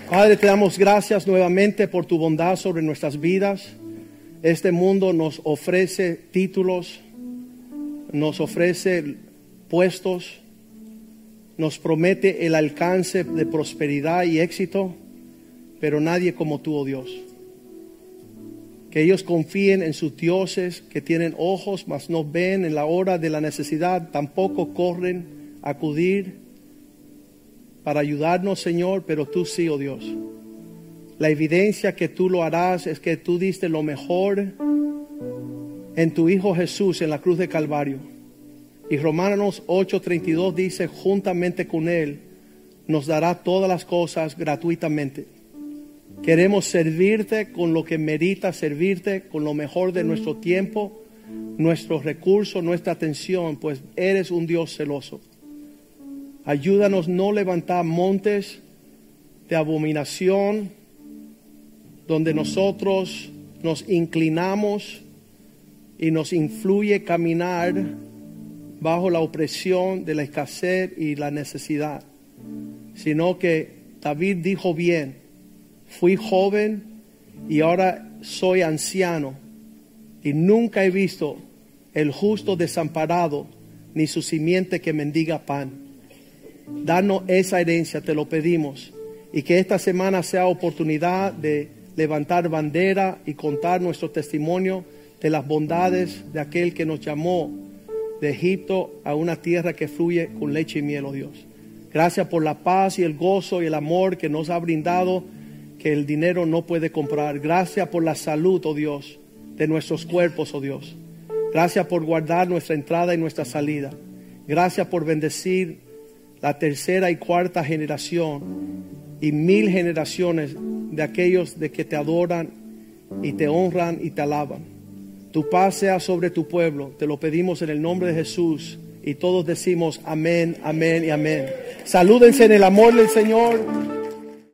Padre, te damos gracias nuevamente por tu bondad sobre nuestras vidas. Este mundo nos ofrece títulos, nos ofrece puestos, nos promete el alcance de prosperidad y éxito, pero nadie como tú, oh Dios. Que ellos confíen en sus dioses, que tienen ojos, mas no ven en la hora de la necesidad, tampoco corren a acudir para ayudarnos, Señor, pero tú sí, oh Dios. La evidencia que tú lo harás es que tú diste lo mejor en tu Hijo Jesús en la cruz de Calvario. Y Romanos 8:32 dice, juntamente con Él nos dará todas las cosas gratuitamente. Queremos servirte con lo que merita servirte, con lo mejor de nuestro tiempo, nuestros recursos, nuestra atención, pues eres un Dios celoso. Ayúdanos no levantar montes de abominación donde nosotros nos inclinamos y nos influye caminar bajo la opresión de la escasez y la necesidad, sino que David dijo bien, fui joven y ahora soy anciano y nunca he visto el justo desamparado ni su simiente que mendiga pan. Danos esa herencia, te lo pedimos. Y que esta semana sea oportunidad de levantar bandera y contar nuestro testimonio de las bondades de aquel que nos llamó de Egipto a una tierra que fluye con leche y miel, oh Dios. Gracias por la paz y el gozo y el amor que nos ha brindado, que el dinero no puede comprar. Gracias por la salud, oh Dios, de nuestros cuerpos, oh Dios. Gracias por guardar nuestra entrada y nuestra salida. Gracias por bendecir la tercera y cuarta generación y mil generaciones de aquellos de que te adoran y te honran y te alaban. Tu paz sea sobre tu pueblo, te lo pedimos en el nombre de Jesús y todos decimos amén, amén y amén. Salúdense en el amor del Señor.